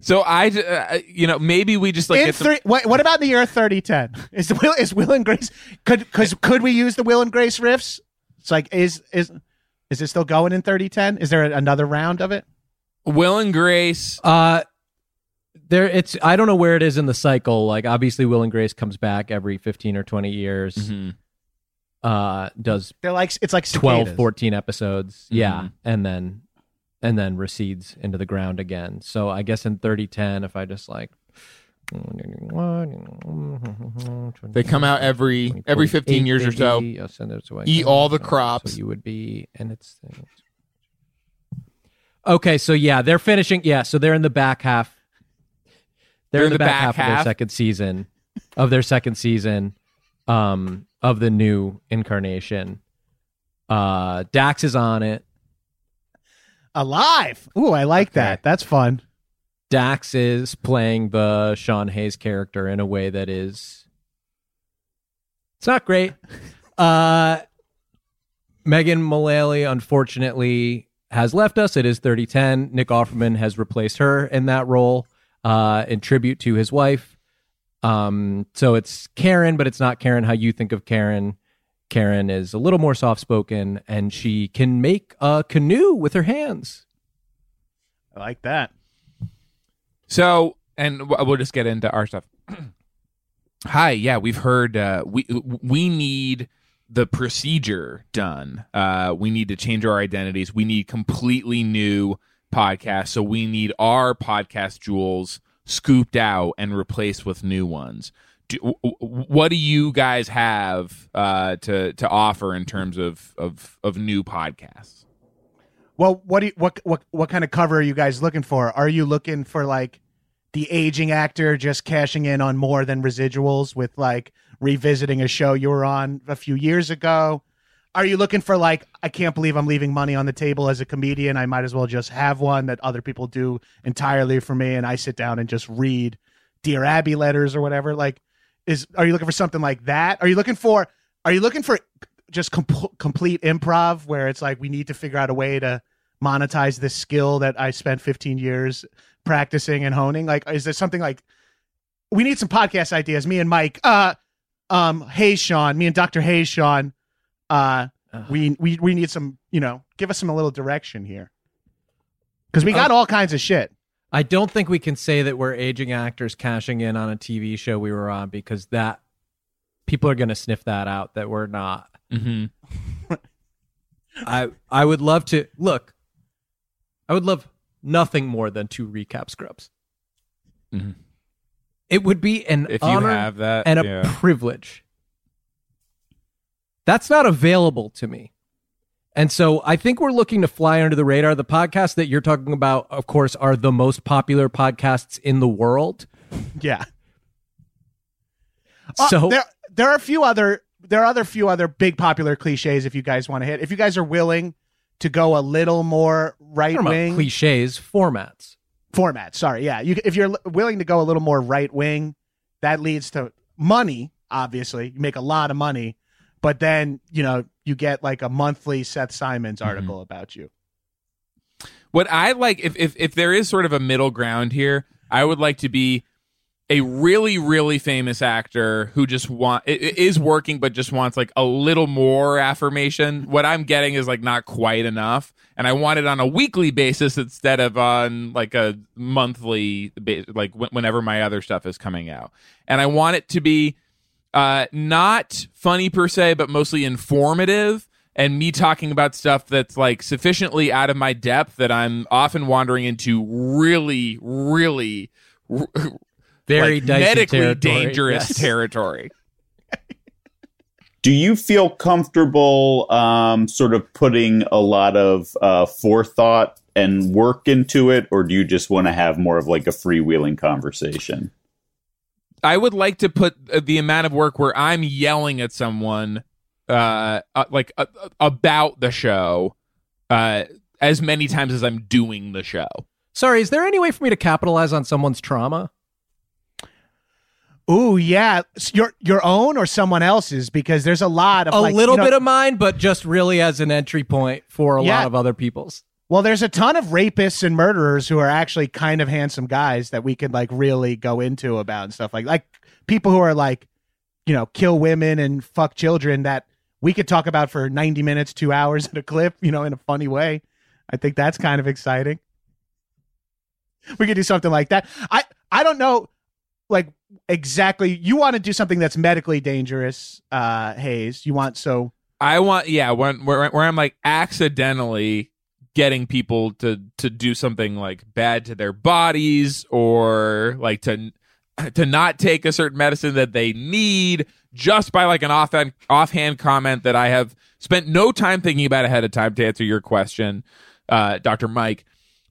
Speaker 2: so I, uh, you know, maybe we just like
Speaker 4: in
Speaker 2: get some-
Speaker 4: three, what, what about the year thirty ten? Is the Will is Will and Grace? Could because could we use the Will and Grace riffs? It's like is is is it still going in thirty ten? Is there another round of it?
Speaker 2: Will and Grace.
Speaker 3: Uh there it's I don't know where it is in the cycle. Like obviously Will and Grace comes back every 15 or 20 years.
Speaker 2: Mhm.
Speaker 3: Uh does
Speaker 4: They're like it's like
Speaker 3: 12 14 episodes. Yeah,
Speaker 2: Mhm.
Speaker 3: and then and then recedes into the ground again. So I guess in 3010 if I just like
Speaker 2: They come out every every 15 years or so.
Speaker 3: Send it away.
Speaker 2: Eat all the
Speaker 3: So-
Speaker 2: crops.
Speaker 3: So you would be, and it's. Okay, so yeah, they're finishing. Yeah, so they're in the back half. They're, in the, back, half, of their second season, of their second season, um, of the new incarnation. Uh, Dax is on it.
Speaker 4: alive. Ooh, I like that. That's fun.
Speaker 3: Dax is playing the Sean Hayes character in a way that is it's not great. Uh Megan Mullally unfortunately has left us. It is 3010. Nick Offerman has replaced her in that role uh in tribute to his wife. Um so it's Karen, but it's not Karen how you think of Karen. Karen is a little more soft-spoken and she can make a canoe with her hands.
Speaker 4: I like that.
Speaker 2: So, and we'll just get into our stuff. Hi, yeah, we've heard uh, we we need the procedure done. Uh, we need to change our identities. We need completely new podcasts. So we need our podcast jewels scooped out and replaced with new ones. Do, what do you guys have uh, to to offer in terms of of, of new podcasts?
Speaker 4: Well, what do you, what what what kind of cover are you guys looking for? Are you looking for like the aging actor just cashing in on more than residuals with like revisiting a show you were on a few years ago? Are you looking for like I can't believe I'm leaving money on the table as a comedian. I might as well just have one that other people do entirely for me and I sit down and just read Dear Abby letters or whatever. Like is are you looking for something like that? Are you looking for are you looking for just com- complete improv where it's like we need to figure out a way to monetize this skill that I spent 15 years practicing and honing? Like, is there something like we need some podcast ideas? Me and Mike, uh, um, Hayes Sean, me and Dr. Hey Sean, uh, we we we need some, you know, give us some a little direction here because we got all kinds of shit.
Speaker 3: I don't think we can say that we're aging actors cashing in on a TV show we were on because that people are going to sniff that out that we're not.
Speaker 2: Mm-hmm.
Speaker 3: I I would love to look. I would love nothing more than to recap Scrubs.
Speaker 2: Mhm.
Speaker 3: It would be an
Speaker 2: If you
Speaker 3: honor
Speaker 2: have that,
Speaker 3: and a
Speaker 2: yeah.
Speaker 3: privilege. That's not available to me. And so I think we're looking to fly under the radar. The podcasts that you're talking about, of course, are the most popular podcasts in the world.
Speaker 4: Yeah. Uh,
Speaker 3: So
Speaker 4: there there are a few other there are other few other big popular cliches if you guys want to hit. If you guys are willing to go a little more right wing
Speaker 3: cliches, formats.
Speaker 4: format. Sorry, yeah. You, if you're l- willing to go a little more right wing, that leads to money. Obviously, you make a lot of money, but then you know you get like a monthly Seth Simons
Speaker 2: Mm-hmm.
Speaker 4: article about you.
Speaker 2: What I like, if, if if there is sort of a middle ground here, I would like to be a really really famous actor who just want is working but just wants like a little more affirmation what i'm getting is like not quite enough and i want it on a weekly basis instead of on like a monthly like whenever my other stuff is coming out and i want it to be uh not funny per se but mostly informative and me talking about stuff that's like sufficiently out of my depth that i'm often wandering into really really
Speaker 3: Very
Speaker 2: like,
Speaker 3: dicey
Speaker 2: medically
Speaker 3: territory,
Speaker 2: dangerous
Speaker 3: yes.
Speaker 2: territory.
Speaker 5: Do you feel comfortable um, sort of putting a lot of uh, forethought and work into it, or do you just want to have more of like a freewheeling conversation?
Speaker 2: I would like to put uh, the amount of work where I'm yelling at someone, uh, uh like uh, uh, about the show, uh, as many times as I'm doing the show.
Speaker 3: Sorry, is there any way for me to capitalize on someone's trauma?
Speaker 4: Ooh, yeah, your your own or someone else's because there's a lot of
Speaker 3: A
Speaker 4: like,
Speaker 3: little
Speaker 4: you know-
Speaker 3: bit of mine, but just really as an entry point for a
Speaker 4: Yeah.
Speaker 3: lot of other people's.
Speaker 4: Well, there's a ton of rapists and murderers who are actually kind of handsome guys that we could like really go into about and stuff like like people who are like, you know, kill women and fuck children that we could talk about for 90 minutes, 2 hours at a clip, you know, in a funny way. I think that's kind of exciting. We could do something like that. I I don't know like exactly you want to do something that's medically dangerous, uh Hayes. You want so
Speaker 2: I want, yeah, when where, where I'm like accidentally getting people to to do something like bad to their bodies or like to to not take a certain medicine that they need just by like an offhand offhand comment that I have spent no time thinking about ahead of time to answer your question, uh, Doctor Mike,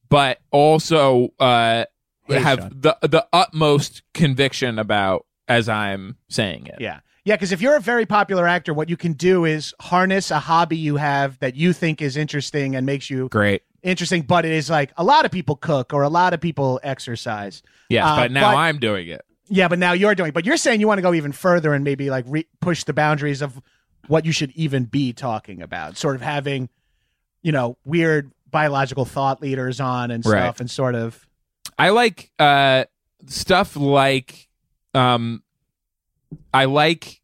Speaker 2: but also uh,
Speaker 4: Hey,
Speaker 2: have
Speaker 4: Sean.
Speaker 2: the the utmost conviction about as I'm saying it.
Speaker 4: Yeah. Yeah, because if you're a very popular actor, what you can do is harness a hobby you have that you think is interesting and makes you
Speaker 2: Great.
Speaker 4: interesting, but it is like a lot of people cook or a lot of people exercise.
Speaker 2: Yes,
Speaker 4: Uh,
Speaker 2: but now I'm doing it.
Speaker 4: Yeah, but now you're doing it. But you're saying you want to go even further and maybe like re- push the boundaries of what you should even be talking about. Sort of having, you know, weird biological thought leaders on and
Speaker 2: Right.
Speaker 4: stuff and sort of.
Speaker 2: I like uh stuff like um I like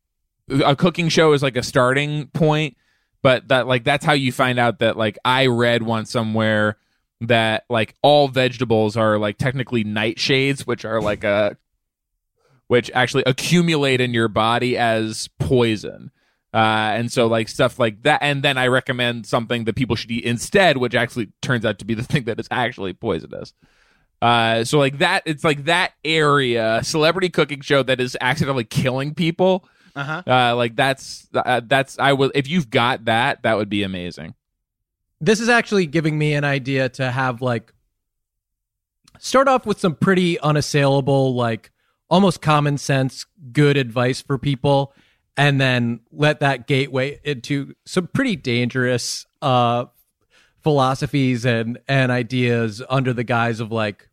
Speaker 2: a cooking show is like a starting point, but that like that's how you find out that like I read one somewhere that like all vegetables are like technically nightshades, which are like a which actually accumulate in your body as poison. Uh, and so like stuff like that and then i recommend something that people should eat instead which actually turns out to be the thing that is actually poisonous uh, so like that, it's like that area, celebrity cooking show that is accidentally killing people.
Speaker 4: Uh-huh.
Speaker 2: Uh, like that's uh, that's I will if you've got that, that would be amazing.
Speaker 3: This is actually giving me an idea to have like start off with some pretty unassailable, like almost common sense, good advice for people, and then let that gateway into some pretty dangerous uh philosophies and and ideas under the guise of like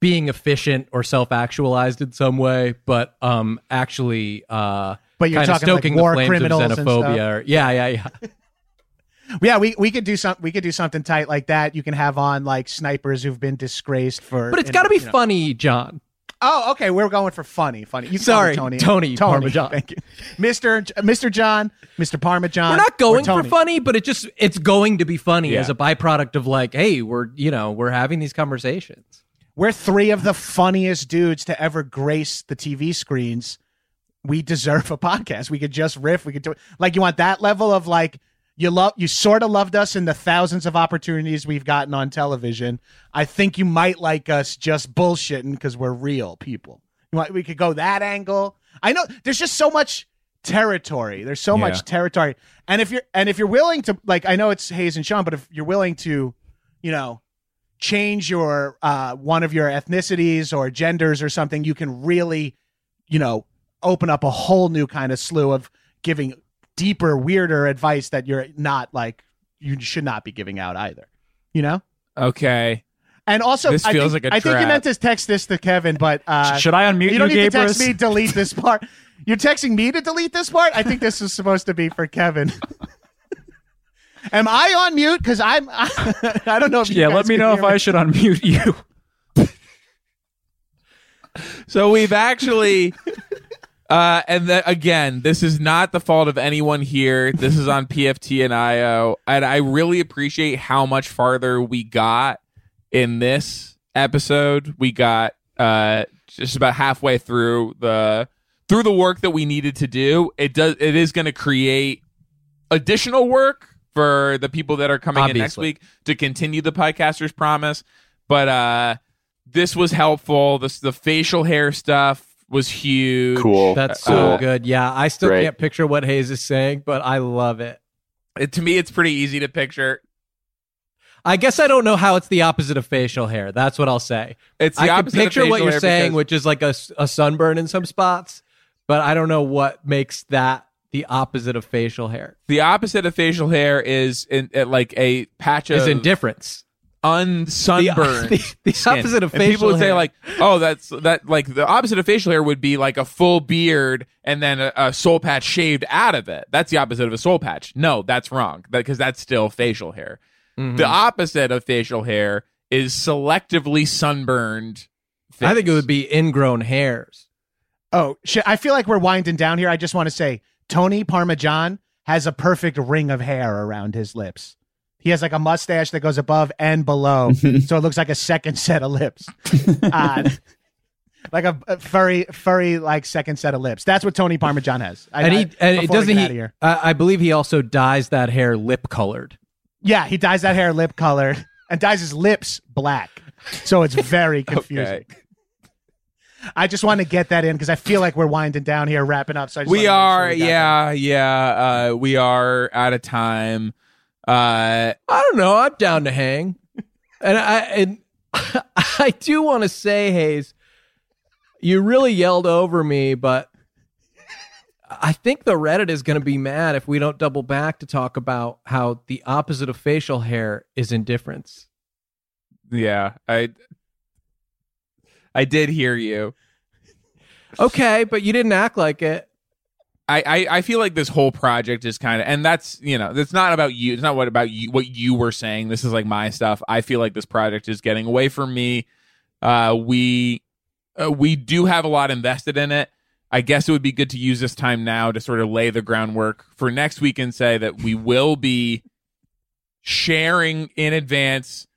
Speaker 3: being efficient or self-actualized in some way but um actually uh
Speaker 4: But you're talking, like,
Speaker 3: stoking
Speaker 4: war
Speaker 3: the flames
Speaker 4: criminals
Speaker 3: of
Speaker 4: and
Speaker 3: xenophobia
Speaker 4: stuff?
Speaker 3: or, yeah yeah yeah
Speaker 4: Yeah, we, we could do some we could do something tight like that. You can have on like snipers who've been disgraced for
Speaker 3: but it's got to be
Speaker 4: you know.
Speaker 3: funny john
Speaker 4: Oh, okay. We're going for funny, funny. You
Speaker 3: Sorry,
Speaker 4: me Tony.
Speaker 3: Tony Parmesan.
Speaker 4: Thank you, Mister Mister John, Mister Parmesan.
Speaker 3: we're not going for funny but it just it's going to be funny
Speaker 2: Yeah.
Speaker 3: as a byproduct of like hey we're you know we're having these conversations
Speaker 4: We're three of the funniest dudes to ever grace the TV screens. We deserve a podcast. We could just riff. We could do it. Like you want that level of like you love you sort of loved us in the thousands of opportunities we've gotten on television. I think you might like us just bullshitting because we're real people. We could go that angle. I know there's just so much territory. There's so
Speaker 2: Yeah.
Speaker 4: much territory. And if you're and if you're willing to like I know it's Hayes and Sean, but if you're willing to, you know, change your uh one of your ethnicities or genders or something, you can really, you know, open up a whole new kind of slew of giving deeper, weirder advice that you're not like you should not be giving out either. You know?
Speaker 2: Okay,
Speaker 4: And also,
Speaker 2: This
Speaker 4: I
Speaker 2: feels
Speaker 4: think,
Speaker 2: like a
Speaker 4: I think you meant to text this to Kevin, but uh,
Speaker 6: Should I unmute
Speaker 4: you
Speaker 6: you,
Speaker 4: don't need to text me. Delete this part. You're texting me to delete this part. I think this is supposed to be for Kevin. Am I on mute? Because I'm. I don't know if
Speaker 6: Yeah, let me know if
Speaker 4: hear
Speaker 6: I should unmute you.
Speaker 2: So we've actually, uh, and then again, this is not the fault of anyone here. This is on PFT and IO, and I really appreciate how much farther we got in this episode. We got uh, just about halfway through the through the work that we needed to do. It does. It is going to create additional work for the people that are coming in next week to continue the podcaster's promise. But uh, this was helpful. This the facial hair stuff was huge.
Speaker 5: Cool.
Speaker 3: That's so
Speaker 2: Uh,
Speaker 3: good. Yeah, I still
Speaker 5: Great.
Speaker 3: can't picture what Hayes is saying, but I love it.
Speaker 2: It, to me, it's pretty easy to picture.
Speaker 3: I guess I don't know how it's the opposite of facial hair. That's what I'll say.
Speaker 2: It's the
Speaker 3: I can
Speaker 2: opposite of
Speaker 3: picture what you're saying,
Speaker 2: because-
Speaker 3: which is like a, a sunburn in some spots, but I don't know what makes that the opposite of facial hair.
Speaker 2: The opposite of facial hair is in, like a patch of
Speaker 3: Is indifference.
Speaker 2: Unsunburned.
Speaker 3: The, the
Speaker 2: skin.
Speaker 3: opposite of
Speaker 2: and
Speaker 3: facial
Speaker 2: people would say
Speaker 3: hair.
Speaker 2: like, "Oh, that's that." Like the opposite of facial hair would be like a full beard and then a, a soul patch shaved out of it. That's the opposite of a soul patch. No, that's wrong because that's still facial hair.
Speaker 3: Mhm.
Speaker 2: The opposite of facial hair is selectively sunburned.
Speaker 3: I think it would be ingrown hairs.
Speaker 4: Oh, shit. I feel like we're winding down here. I just want to say Tony Parmesan has a perfect ring of hair around his lips. He has like a mustache that goes above and below, so it looks like a second set of lips. Uh, like a, a furry, furry, like second set of lips. That's what Tony Parmesan has. I,
Speaker 3: and
Speaker 4: I-
Speaker 3: he and it
Speaker 4: before we
Speaker 3: doesn't
Speaker 4: get
Speaker 3: he?
Speaker 4: here.
Speaker 3: I I believe he also dyes that hair lip colored.
Speaker 4: Yeah, he dyes that hair lip color and dyes his lips black. So it's very confusing. I just want to get that in because I feel like we're winding down here, wrapping up. So I just
Speaker 2: We
Speaker 4: wanted to make sure
Speaker 2: are,
Speaker 4: got
Speaker 2: yeah, yeah. Uh, we are out of time. Uh,
Speaker 3: I don't know. I'm down to hang, and I and I do want to say, Hayes, you really yelled over me, but I think the Reddit is going to be mad if we don't double back to talk about how the opposite of facial hair is indifference.
Speaker 2: yeah, I, I did hear you.
Speaker 3: Okay, but you didn't act like it.
Speaker 2: I, I, I feel like this whole project is kind of, and that's you know, it's not about you. It's not what about you. What you were saying. This is like my stuff. I feel like this project is getting away from me. Uh, we, uh, we do have a lot invested in it. I guess it would be good to use this time now to sort of lay the groundwork for next week and say that we will be sharing in advance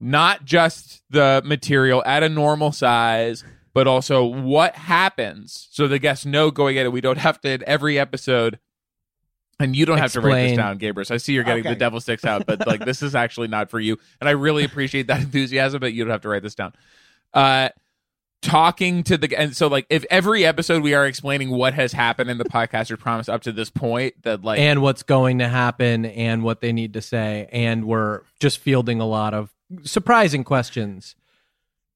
Speaker 2: not just the material at a normal size, but also what happens so the guests know going at it. We don't have to in every episode. And you don't have to write this
Speaker 3: Explain.
Speaker 2: down, Gabriel. I see you're getting
Speaker 4: Okay.
Speaker 2: the devil sticks out, but like this is actually not for you. And I really appreciate that enthusiasm, but you don't have to write this down. Uh talking to the and so like if every episode we are explaining what has happened in the podcaster promise up to this point that like
Speaker 3: and what's going to happen and what they need to say and we're just fielding a lot of surprising questions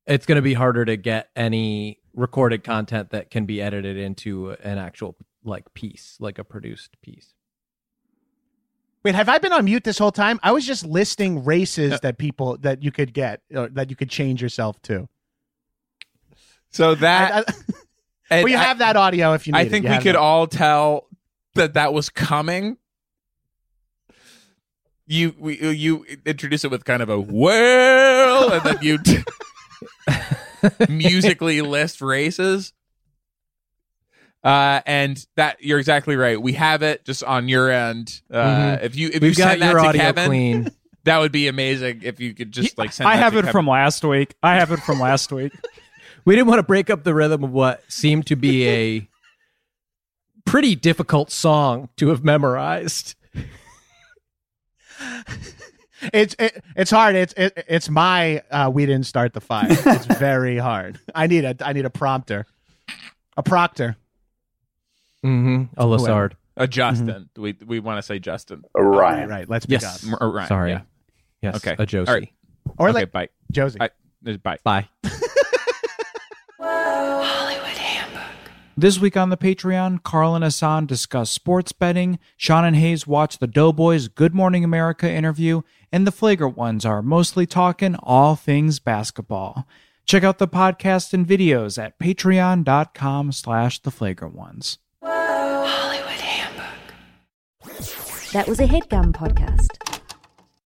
Speaker 3: it's going to be harder to get any recorded content that can be edited into an actual like piece like a produced piece
Speaker 4: Wait, have I been on mute this whole time? I was just listing races that people that you could get or that you could change yourself to.
Speaker 2: so that
Speaker 4: I, I, well, you
Speaker 2: I-
Speaker 4: have that audio if you need
Speaker 2: I
Speaker 4: it.
Speaker 2: think
Speaker 4: You
Speaker 2: we could
Speaker 4: that.
Speaker 2: all tell that that was coming. You we, you introduce it with kind of a well, and then you t- musically list races. Uh, and that you're exactly right. We have it just on your end. Uh,
Speaker 3: Mhm.
Speaker 2: If you if
Speaker 3: we've
Speaker 2: you
Speaker 3: got
Speaker 2: send that
Speaker 3: your
Speaker 2: to
Speaker 3: audio
Speaker 2: Kevin,
Speaker 3: clean
Speaker 2: that would be amazing. If you could just like send.
Speaker 6: I
Speaker 2: that
Speaker 6: have
Speaker 2: to
Speaker 6: it
Speaker 2: Kevin.
Speaker 6: from last week. I have it from last week.
Speaker 3: we didn't want to break up the rhythm of what seemed to be a pretty difficult song to have memorized
Speaker 4: It's it, it's hard. It's it, it's my uh, we didn't start the fire. It's very hard. I need a I need a prompter, a proctor.
Speaker 3: mm-hmm a Lassard.
Speaker 2: Uh, Justin. We we want to say Justin.
Speaker 5: Ryan.
Speaker 4: Right, right. Let's
Speaker 3: yes
Speaker 4: up.
Speaker 2: M- Ryan,
Speaker 3: sorry
Speaker 2: yeah.
Speaker 3: yes
Speaker 2: Okay.
Speaker 3: a Josie
Speaker 2: All right.
Speaker 4: Or
Speaker 2: okay,
Speaker 4: like
Speaker 2: bye.
Speaker 4: Josie.
Speaker 2: I- Bye.
Speaker 3: bye Hollywood Handbook.
Speaker 6: This week on the Patreon, Carl and Hassan discuss sports betting, Sean and Hayes watch the Doughboys Good Morning America interview, and the Flagrant Ones are mostly talking all things basketball. Check out the podcast and videos at patreon.com slash the flagrant ones.
Speaker 8: That was a headgum podcast.